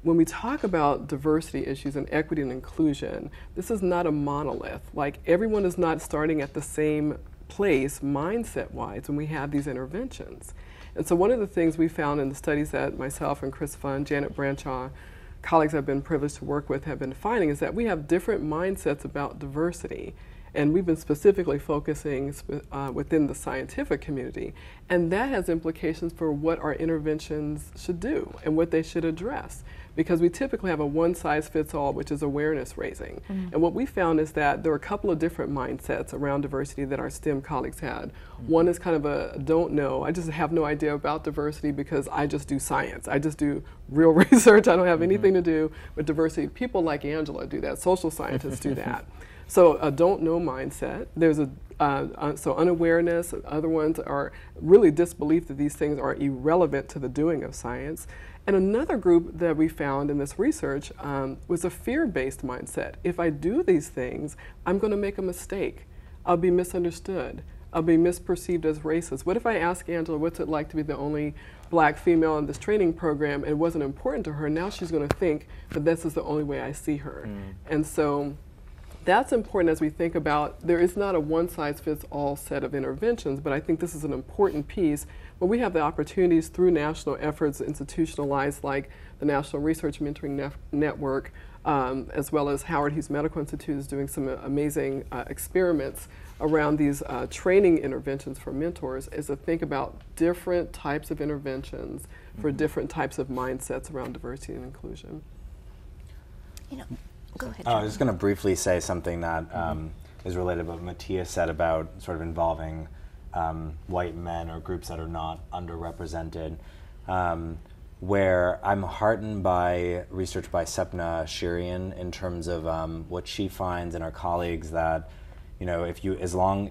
when we talk about diversity issues and equity and inclusion, this is not a monolith. Like everyone is not starting at the same place mindset wise when we have these interventions. And so one of the things we found in the studies that myself and Chris Pfund, Janet Branchaw, colleagues I've been privileged to work with have been finding is that we have different mindsets about diversity. And we've been specifically focusing uh, within the scientific community. And that has implications for what our interventions should do and what they should address because we typically have a one size fits all, which is awareness raising. Mm-hmm. And what we found is that there are a couple of different mindsets around diversity that our STEM colleagues had. Mm-hmm. One is kind of a don't know, I just have no idea about diversity because I just do science, I just do real research, I don't have mm-hmm. anything to do with diversity. People like Angela do that, social scientists do that. So a don't know mindset. There's a uh, uh, so unawareness. Other ones are really disbelief that these things are irrelevant to the doing of science. And another group that we found in this research um, was a fear based mindset. If I do these things, I'm going to make a mistake. I'll be misunderstood. I'll be misperceived as racist. What if I ask Angela, what's it like to be the only black female in this training program? It wasn't important to her. Now she's going to think that this is the only way I see her. Mm. And so that's important as we think about there is not a one size fits all set of interventions, but I think this is an important piece but we have the opportunities through national efforts institutionalized like the National Research Mentoring Network, um, as well as Howard Hughes Medical Institute is doing some amazing uh, experiments around these uh, training interventions for mentors is to think about different types of interventions mm-hmm. for different types of mindsets around diversity and inclusion. You know, go ahead. Oh, I was just going to briefly say something that um, mm-hmm. is related to what Mathias said about sort of involving um, white men or groups that are not underrepresented. Um, where I'm heartened by research by Sapna Cheryan in terms of um, what she finds and our colleagues that, you know, if you, as long,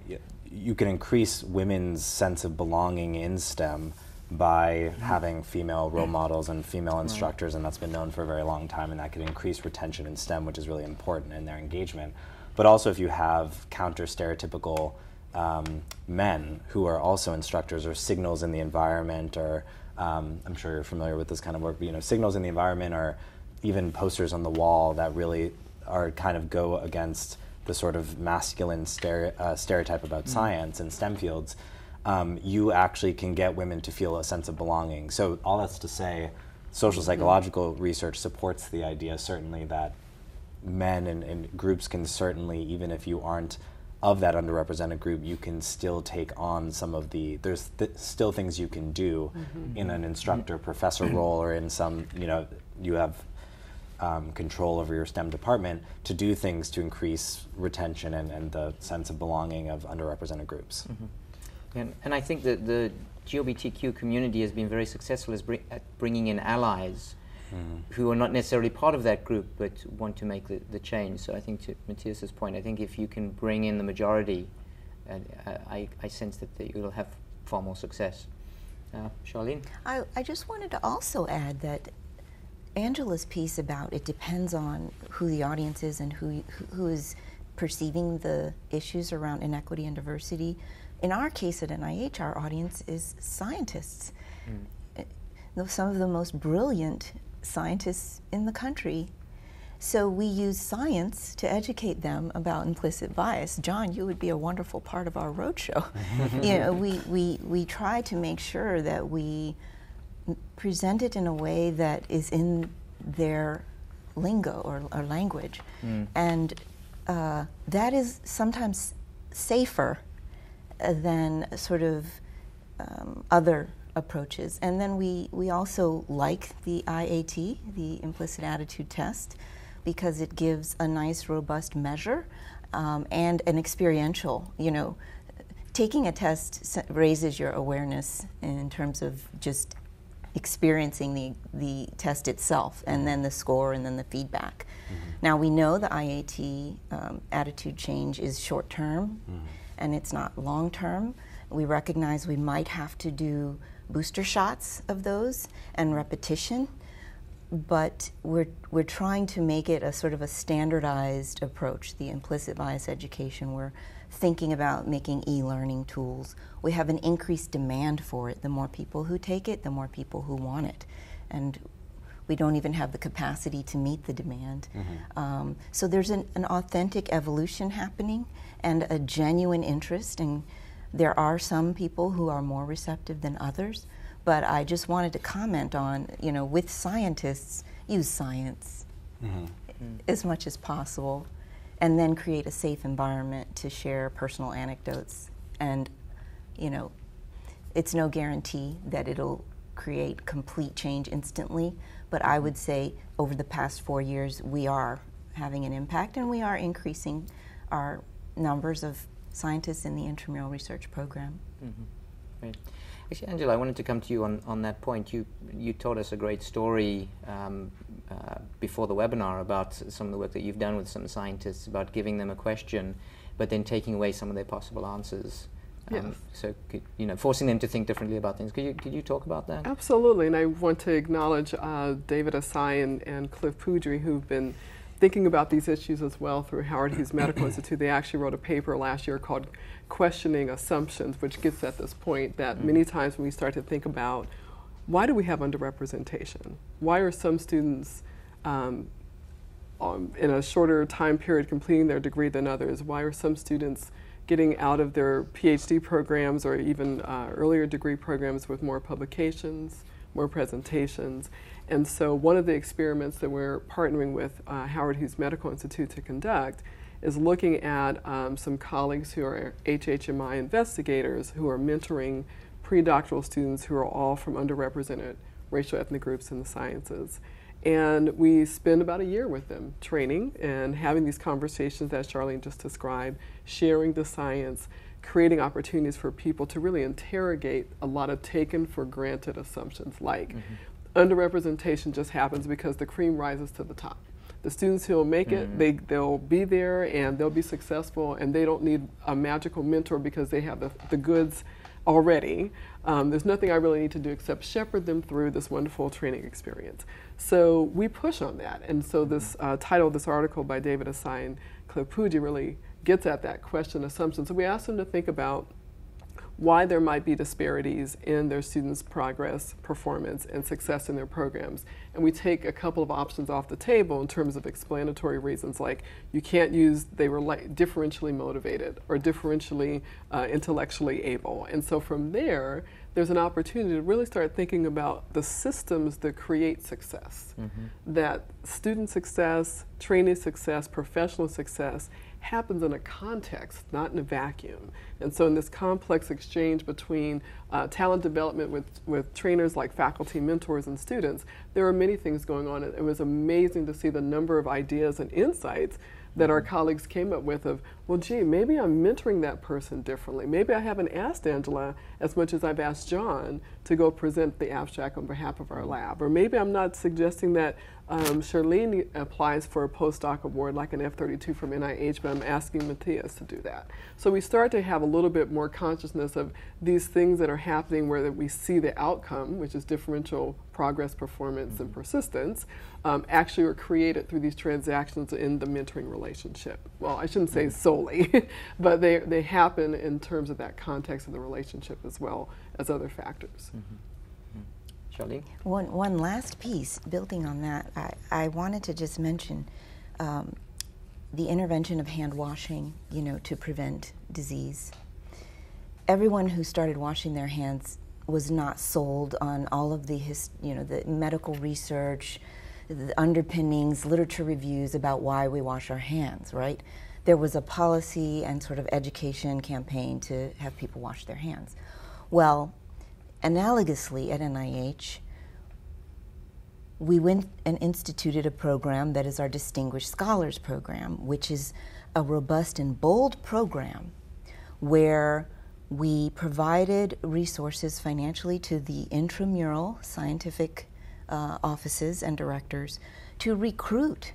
you can increase women's sense of belonging in STEM by having female role models and female instructors, and that's been known for a very long time, and that could increase retention in STEM, which is really important in their engagement. But also, if you have counter stereotypical um, men who are also instructors or signals in the environment or um, I'm sure you're familiar with this kind of work, but you know, signals in the environment or even posters on the wall that really are kind of go against the sort of masculine stere- uh, stereotype about mm. science and STEM fields, um, you actually can get women to feel a sense of belonging. So all that's to say, social mm-hmm. psychological mm-hmm. research supports the idea certainly that men and, and, groups can certainly, even if you aren't of that underrepresented group, you can still take on some of the. There's th- still things you can do mm-hmm. in an instructor professor mm-hmm. role or in some. You know, you have um, control over your STEM department to do things to increase retention and, and the sense of belonging of underrepresented groups. Mm-hmm. And, and I think that the GLBTQ community has been very successful at bringing in allies mm. who are not necessarily part of that group but want to make the, the change. So I think to Mathias's point, I think if you can bring in the majority, uh, I, I sense that the, you'll have far more success. Uh, Charlene? I, I just wanted to also add that Angela's piece about it depends on who the audience is and who, who is perceiving the issues around inequity and diversity in our case at NIH, our audience is scientists. Mm. Some of the most brilliant scientists in the country. So we use science to educate them about implicit bias. John, you would be a wonderful part of our roadshow. you know, we, we, we try to make sure that we present it in a way that is in their lingo or, or language. Mm. And uh, that is sometimes safer than sort of um, other approaches. And then we, we also like the IAT, the implicit attitude test, because it gives a nice, robust measure um, and an experiential, you know, taking a test raises your awareness in terms of just experiencing the, the test itself and then the score and then the feedback. Mm-hmm. Now we know the IAT um, attitude change is short term. Mm-hmm and it's not long term. We recognize we might have to do booster shots of those and repetition, but we're, we're trying to make it a sort of a standardized approach, the implicit bias education. We're thinking about making e learning tools. We have an increased demand for it. The more people who take it, the more people who want it. And we don't even have the capacity to meet the demand. Mm-hmm. Um, so there's an, an, authentic evolution happening and a genuine interest. And there are some people who are more receptive than others. But I just wanted to comment on, you know, with scientists, use science mm-hmm. as much as possible, and then create a safe environment to share personal anecdotes. And, you know, it's no guarantee that it'll create complete change instantly, but I would say over the past four years, we are having an impact and we are increasing our numbers of scientists in the intramural research program. Mm-hmm. Great. Actually, Angela, I wanted to come to you on, on that point. You, you told us a great story um, uh, before the webinar about some of the work that you've done with some scientists about giving them a question, but then taking away some of their possible answers. Um, yes. So, could, you know, forcing them to think differently about things. Could you, could you talk about that? Absolutely, and I want to acknowledge uh, David Asai and, and Cliff Poodry, who've been thinking about these issues as well through Howard Hughes Medical Institute. They actually wrote a paper last year called Questioning Assumptions, which gets at this point that mm-hmm. many times when we start to think about why do we have underrepresentation? Why are some students um, um, in a shorter time period completing their degree than others? Why are some students getting out of their PhD programs or even uh, earlier degree programs with more publications, more presentations. And so, one of the experiments that we're partnering with uh, Howard Hughes Medical Institute to conduct is looking at um, some colleagues who are HHMI investigators who are mentoring pre-doctoral students who are all from underrepresented racial ethnic groups in the sciences. And we spend about a year with them training and having these conversations that Charlene just described, sharing the science, creating opportunities for people to really interrogate a lot of taken for granted assumptions like mm-hmm. underrepresentation just happens because the cream rises to the top. The students who will make mm-hmm. it, they, they'll be there and they'll be successful and they don't need a magical mentor because they have the, the goods already. Um, there's nothing I really need to do except shepherd them through this wonderful training experience. So we push on that. And so this uh, title of this article by David Asai and really gets at that question assumption. So we asked them to think about why there might be disparities in their students' progress, performance, and success in their programs. And we take a couple of options off the table in terms of explanatory reasons, like you can't use they were like differentially motivated or differentially uh, intellectually able. And so from there, there's an opportunity to really start thinking about the systems that create success. Mm-hmm. That student success, training success, professional success happens in a context, not in a vacuum. And so, in this complex exchange between uh, talent development with, with trainers like faculty, mentors, and students, there are many things going on. It was amazing to see the number of ideas and insights that our colleagues came up with of, well, gee, maybe I'm mentoring that person differently. Maybe I haven't asked Angela as much as I've asked John to go present the abstract on behalf of our lab. Or maybe I'm not suggesting that um, Charlene applies for a postdoc award like an F32 from NIH, but I'm asking Mathias to do that. So we start to have a little bit more consciousness of these things that are happening where we see the outcome, which is differential progress, performance, and persistence, um, actually are created through these transactions in the mentoring relationship. Well, I shouldn't say solely, but they, they happen in terms of that context of the relationship as well as other factors. Mm-hmm. Charlene? One, one last piece, building on that, I, I wanted to just mention um, the intervention of hand washing, you know, to prevent disease. Everyone who started washing their hands was not sold on all of the, his, you know, the medical research, the underpinnings, literature reviews about why we wash our hands, right? There was a policy and sort of education campaign to have people wash their hands. Well, Analogously, at NIH, we went and instituted a program that is our Distinguished Scholars Program, which is a robust and bold program where we provided resources financially to the intramural scientific uh, offices and directors to recruit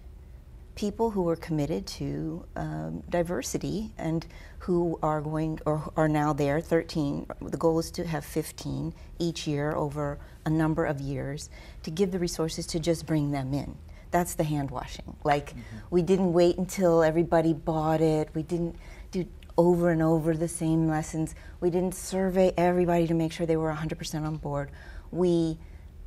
people who are committed to um, diversity and who are going or are now there 13 the goal is to have 15 each year over a number of years to give the resources to just bring them in. That's the hand washing. Like mm-hmm. we didn't wait until everybody bought it. We didn't do over and over the same lessons. We didn't survey everybody to make sure they were 100% on board. We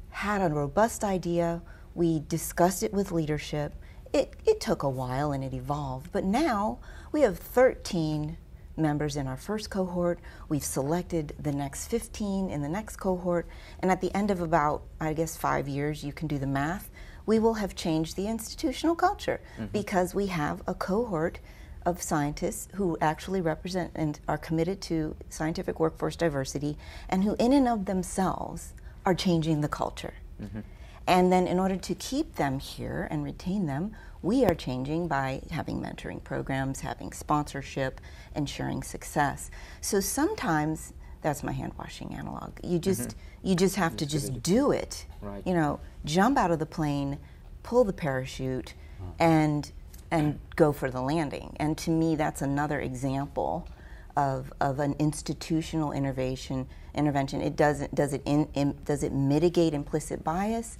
had a robust idea. We discussed it with leadership. It, it took a while and it evolved, but now we have 13 members in our first cohort. We've selected the next 15 in the next cohort, and at the end of about, I guess, five years, you can do the math, we will have changed the institutional culture mm-hmm. because we have a cohort of scientists who actually represent and are committed to scientific workforce diversity and who, in and of themselves, are changing the culture. Mm-hmm. And then, in order to keep them here and retain them, we are changing by having mentoring programs, having sponsorship, ensuring success. So sometimes that's my hand washing analog. You just mm-hmm. you just have to just do it. Right. You know, jump out of the plane, pull the parachute, mm. and and go for the landing. And to me, that's another example of, of an institutional intervention. Intervention. It doesn't does it in, in, does it mitigate implicit bias?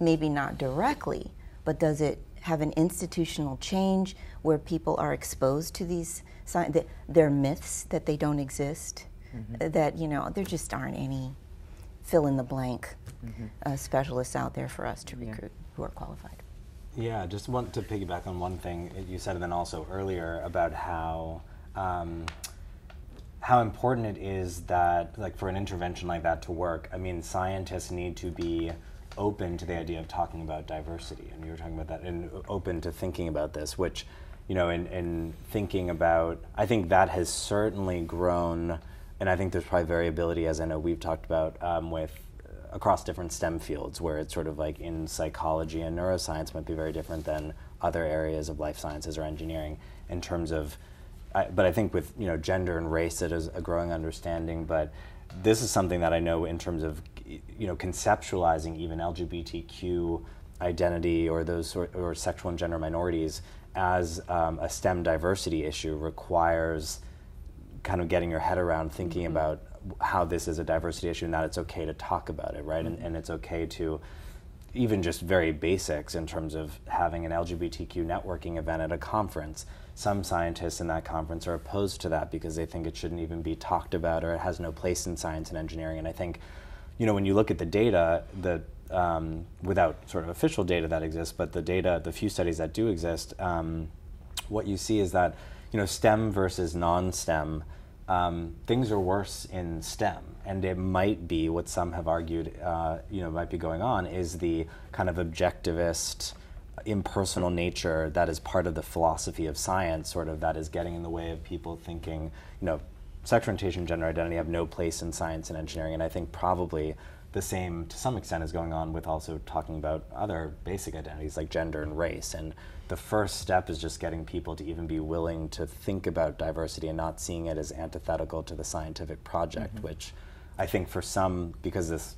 maybe not directly, but does it have an institutional change where people are exposed to these that they're myths that they don't exist mm-hmm. that you know there just aren't any fill in the blank mm-hmm. uh, specialists out there for us to recruit yeah. who are qualified yeah just want to piggyback on one thing you said and then also earlier about how um, how important it is that like for an intervention like that to work i mean scientists need to be open to the idea of talking about diversity, and you were talking about that, and open to thinking about this, which, you know, in, in thinking about, I think that has certainly grown, and I think there's probably variability, as I know we've talked about um, with uh, across different STEM fields, where it's sort of like in psychology and neuroscience might be very different than other areas of life sciences or engineering in terms of. I, but I think with you know gender and race, it is a growing understanding. But this is something that I know in terms of you know conceptualizing even LGBTQ identity or those sort, or sexual and gender minorities as um, a STEM diversity issue requires kind of getting your head around thinking mm-hmm. about how this is a diversity issue and that it's okay to talk about it, right? Mm-hmm. And, and it's okay to even just very basics in terms of having an LGBTQ networking event at a conference. Some scientists in that conference are opposed to that because they think it shouldn't even be talked about or it has no place in science and engineering. And I think, you know, when you look at the data, the um, without sort of official data that exists, but the data, the few studies that do exist, um, what you see is that, you know, STEM versus non-STEM, um, things are worse in STEM, and it might be what some have argued, uh, you know, might be going on is the kind of objectivist, impersonal nature that is part of the philosophy of science, sort of that is getting in the way of people thinking, you know, sex orientation, gender identity have no place in science and engineering, and I think probably the same to some extent is going on with also talking about other basic identities like gender and race and the first step is just getting people to even be willing to think about diversity and not seeing it as antithetical to the scientific project, mm-hmm. which I think for some, because this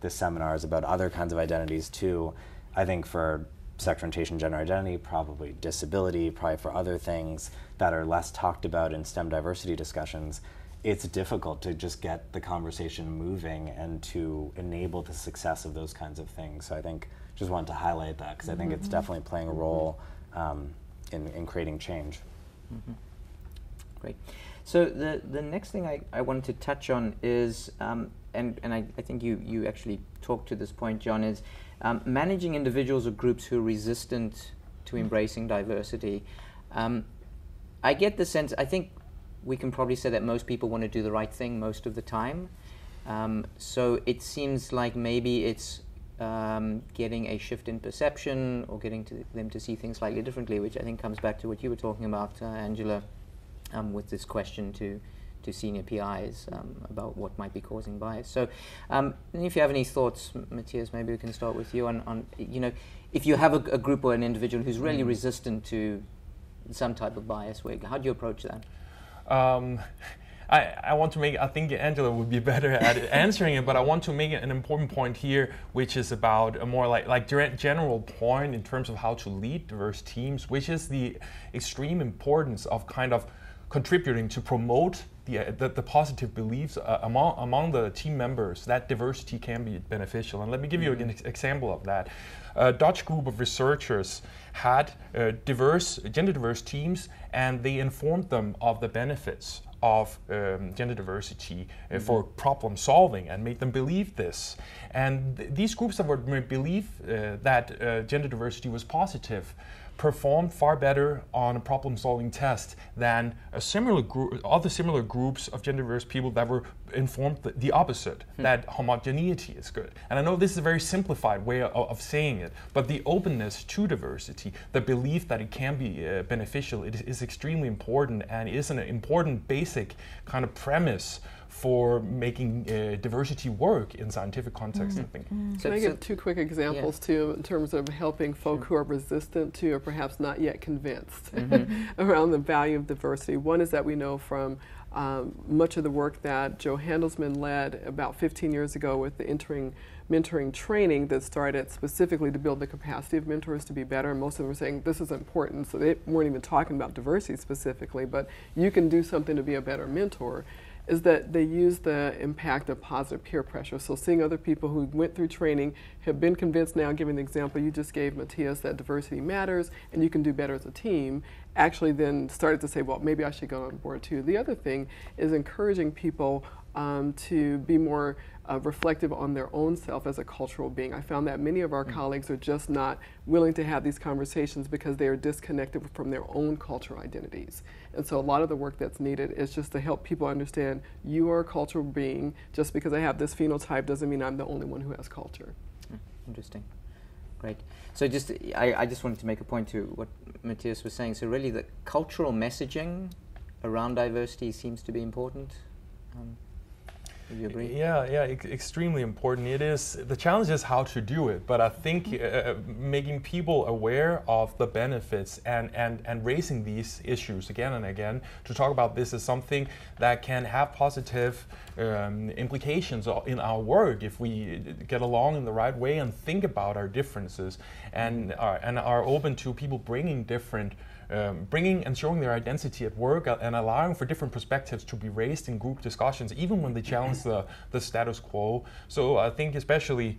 this seminar is about other kinds of identities too, I think for sex orientation, gender identity, probably disability, probably for other things that are less talked about in STEM diversity discussions, it's difficult to just get the conversation moving and to enable the success of those kinds of things. So I think just wanted to highlight that because I think it's mm-hmm. definitely playing a role um, in, in creating change. Mm-hmm. Great. So the, the next thing I, I wanted to touch on is, um, and, and I, I think you, you actually talked to this point, John, is um, managing individuals or groups who are resistant to mm-hmm. embracing diversity. Um, I get the sense, I think we can probably say that most people want to do the right thing most of the time. Um, so it seems like maybe it's um, getting a shift in perception or getting to them to see things slightly differently, which I think comes back to what you were talking about, uh, Angela, um, with this question to to senior PIs um, about what might be causing bias. So, um, if you have any thoughts, Mathias, maybe we can start with you on, on you know, if you have a, a group or an individual who's really mm. resistant to some type of bias, how do you approach that? Um, I, I want to make, I think Angela would be better at answering it, but I want to make an important point here, which is about a more like, like general point in terms of how to lead diverse teams, which is the extreme importance of kind of contributing to promote the, uh, the, the, positive beliefs uh, among, among the team members that diversity can be beneficial. And let me give you mm-hmm. an ex- example of that. A Dutch group of researchers had uh, diverse, gender diverse teams, and they informed them of the benefits of um, gender diversity uh, mm-hmm. for problem solving and made them believe this. And th- these groups that were believe uh, that uh, gender diversity was positive performed far better on a problem solving test than a similar group, other similar groups of gender diverse people that were informed the, the opposite, hmm. that homogeneity is good. And I know this is a very simplified way of, of, saying it, but the openness to diversity, the belief that it can be uh, beneficial, it is, is extremely important and is an important basic kind of premise for making uh, diversity work in scientific context, mm. I think. Mm. Can I give two quick examples yeah. too in terms of helping folk sure. who are resistant to or perhaps not yet convinced mm-hmm. around the value of diversity? One is that we know from um, much of the work that Jo Handelsman led about 15 years ago with the entering mentoring training that started specifically to build the capacity of mentors to be better. And most of them were saying this is important, so they weren't even talking about diversity specifically, but you can do something to be a better mentor is that they use the impact of positive peer pressure. So seeing other people who went through training have been convinced now, giving the example you just gave, Mathias, that diversity matters and you can do better as a team, actually then started to say, well, maybe I should go on board too. The other thing is encouraging people um, to be more uh, reflective on their own self as a cultural being. I found that many of our mm-hmm. colleagues are just not willing to have these conversations because they are disconnected from their own cultural identities. And so a lot of the work that's needed is just to help people understand you are a cultural being. Just because I have this phenotype doesn't mean I'm the only one who has culture. Interesting. Great. So just I, I just wanted to make a point to what Mathias was saying. So really the cultural messaging around diversity seems to be important. Um, would you agree? Yeah, yeah, extremely important. It is the challenge is how to do it, but I think uh, uh, making people aware of the benefits and and and raising these issues again and again to talk about this is something that can have positive um, implications in our work if we get along in the right way and think about our differences and are, and are open to people bringing different um, bringing and showing their identity at work and allowing for different perspectives to be raised in group discussions, even when they challenge the, the status quo. So I think especially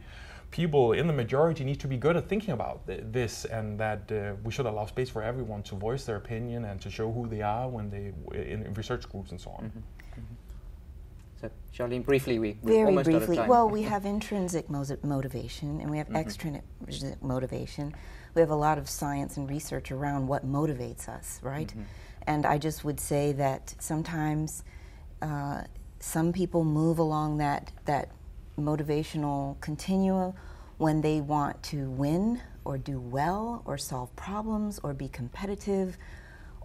people in the majority need to be good at thinking about th- this, and that uh, we should allow space for everyone to voice their opinion and to show who they are when they in, in research groups and so on. Mm-hmm. So, Charlene, briefly, we, Very almost briefly. out of time. Well, we have intrinsic mo- motivation and we have Mhm. extrinsic motivation. We have a lot of science and research around what motivates us, right? Mhm. And I just would say that sometimes uh, some people move along that that motivational continuum when they want to win or do well or solve problems or be competitive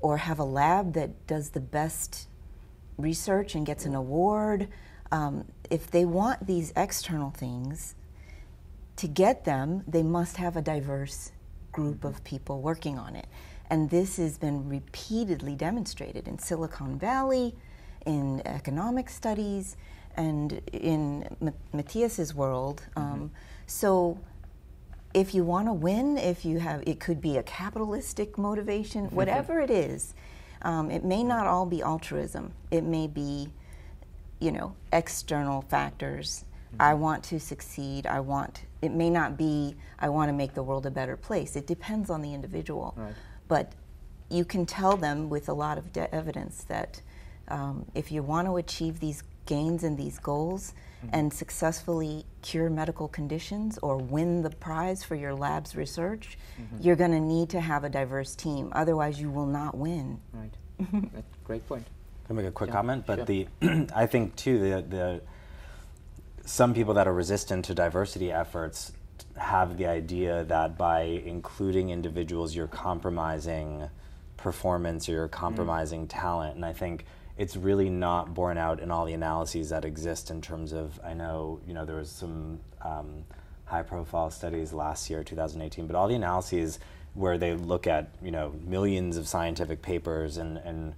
or have a lab that does the best research and gets an award. Um, if they want these external things, to get them, they must have a diverse group of people working on it. And this has been repeatedly demonstrated in Silicon Valley, in economic studies, and in Ma- Mathias's world. Um, so if you want to win, if you have, it could be a capitalistic motivation, whatever it is. Um, it may not all be altruism. It may be, you know, external factors. I mm-hmm. want to succeed. I want. It may not be. I want to make the world a better place. It depends on the individual. Right. But you can tell them with a lot of de- evidence that um, if you want to achieve these gains and these goals mm-hmm. and successfully cure medical conditions or win the prize for your lab's research, mm-hmm. you're going to need to have a diverse team. Otherwise, you will not win. Right. That's a great point. Can I make a quick Yeah, comment? But sure. the I think too the the some people that are resistant to diversity efforts have the idea that by including individuals you're compromising performance or you're compromising talent. And I think it's really not borne out in all the analyses that exist in terms of I know you know there was some um, high profile studies last year 2018 but all the analyses where they look at you know millions of scientific papers and and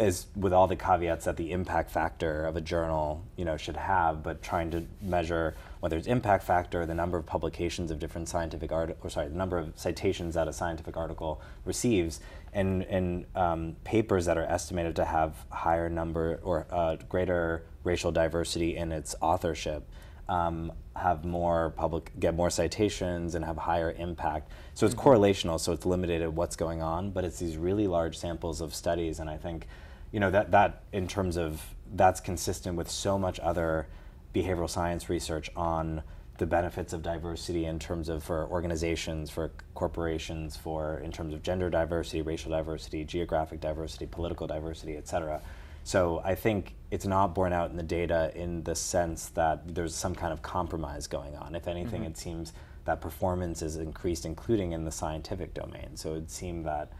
as with all the caveats that the impact factor of a journal, you know, should have, but trying to measure whether it's impact factor, the number of publications of different scientific art, or sorry, the number of citations that a scientific article receives, and and um, papers that are estimated to have higher number or uh, greater racial diversity in its authorship. Um, have more public, get more citations, and have higher impact. So it's correlational, so it's limited at what's going on, but it's these really large samples of studies, and I think, you know, that that in terms of that's consistent with so much other behavioral science research on the benefits of diversity in terms of for organizations, for corporations, for in terms of gender diversity, racial diversity, geographic diversity, political diversity, et cetera. So I think it's not borne out in the data in the sense that there's some kind of compromise going on. If anything, mm-hmm. it seems that performance is increased, including in the scientific domain. So it would seem that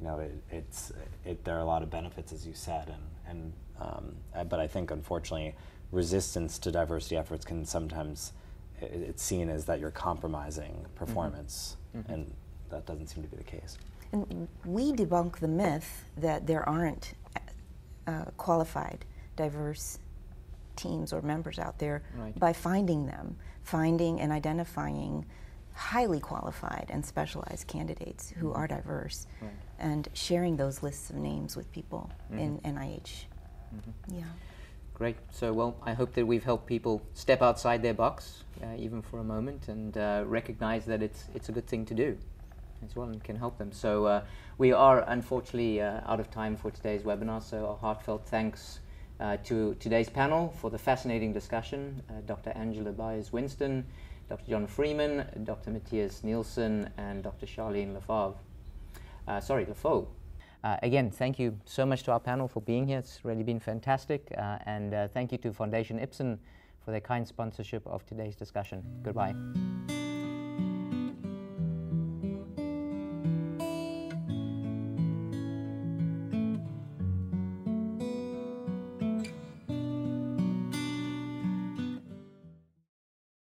you know it, it's it, there are a lot of benefits, as you said, and and um, uh, but I think unfortunately resistance to diversity efforts can sometimes i it's seen as that you're compromising performance, and that doesn't seem to be the case. And we debunk the myth that there aren't uh, qualified, diverse teams or members out there Right. by finding them, finding and identifying highly qualified and specialized candidates who are diverse, Right. And sharing those lists of names with people in NIH. Yeah. Great. So, well, I hope that we've helped people step outside their box, uh, even for a moment, and uh, recognize that it's it's a good thing to do as well, and can help them. So, uh, we are unfortunately uh, out of time for today's webinar. So, our heartfelt thanks uh, to today's panel for the fascinating discussion: uh, Dr. Angela Byars Winston, Dr. John Freeman, Dr. Mathias Nielsen, and Dr. Charlene Le Fauve. Uh, sorry, Le Fauve. Uh, again, thank you so much to our panel for being here. It's really been fantastic. Uh, and uh, thank you to Foundation Ipsen for their kind sponsorship of today's discussion. Goodbye.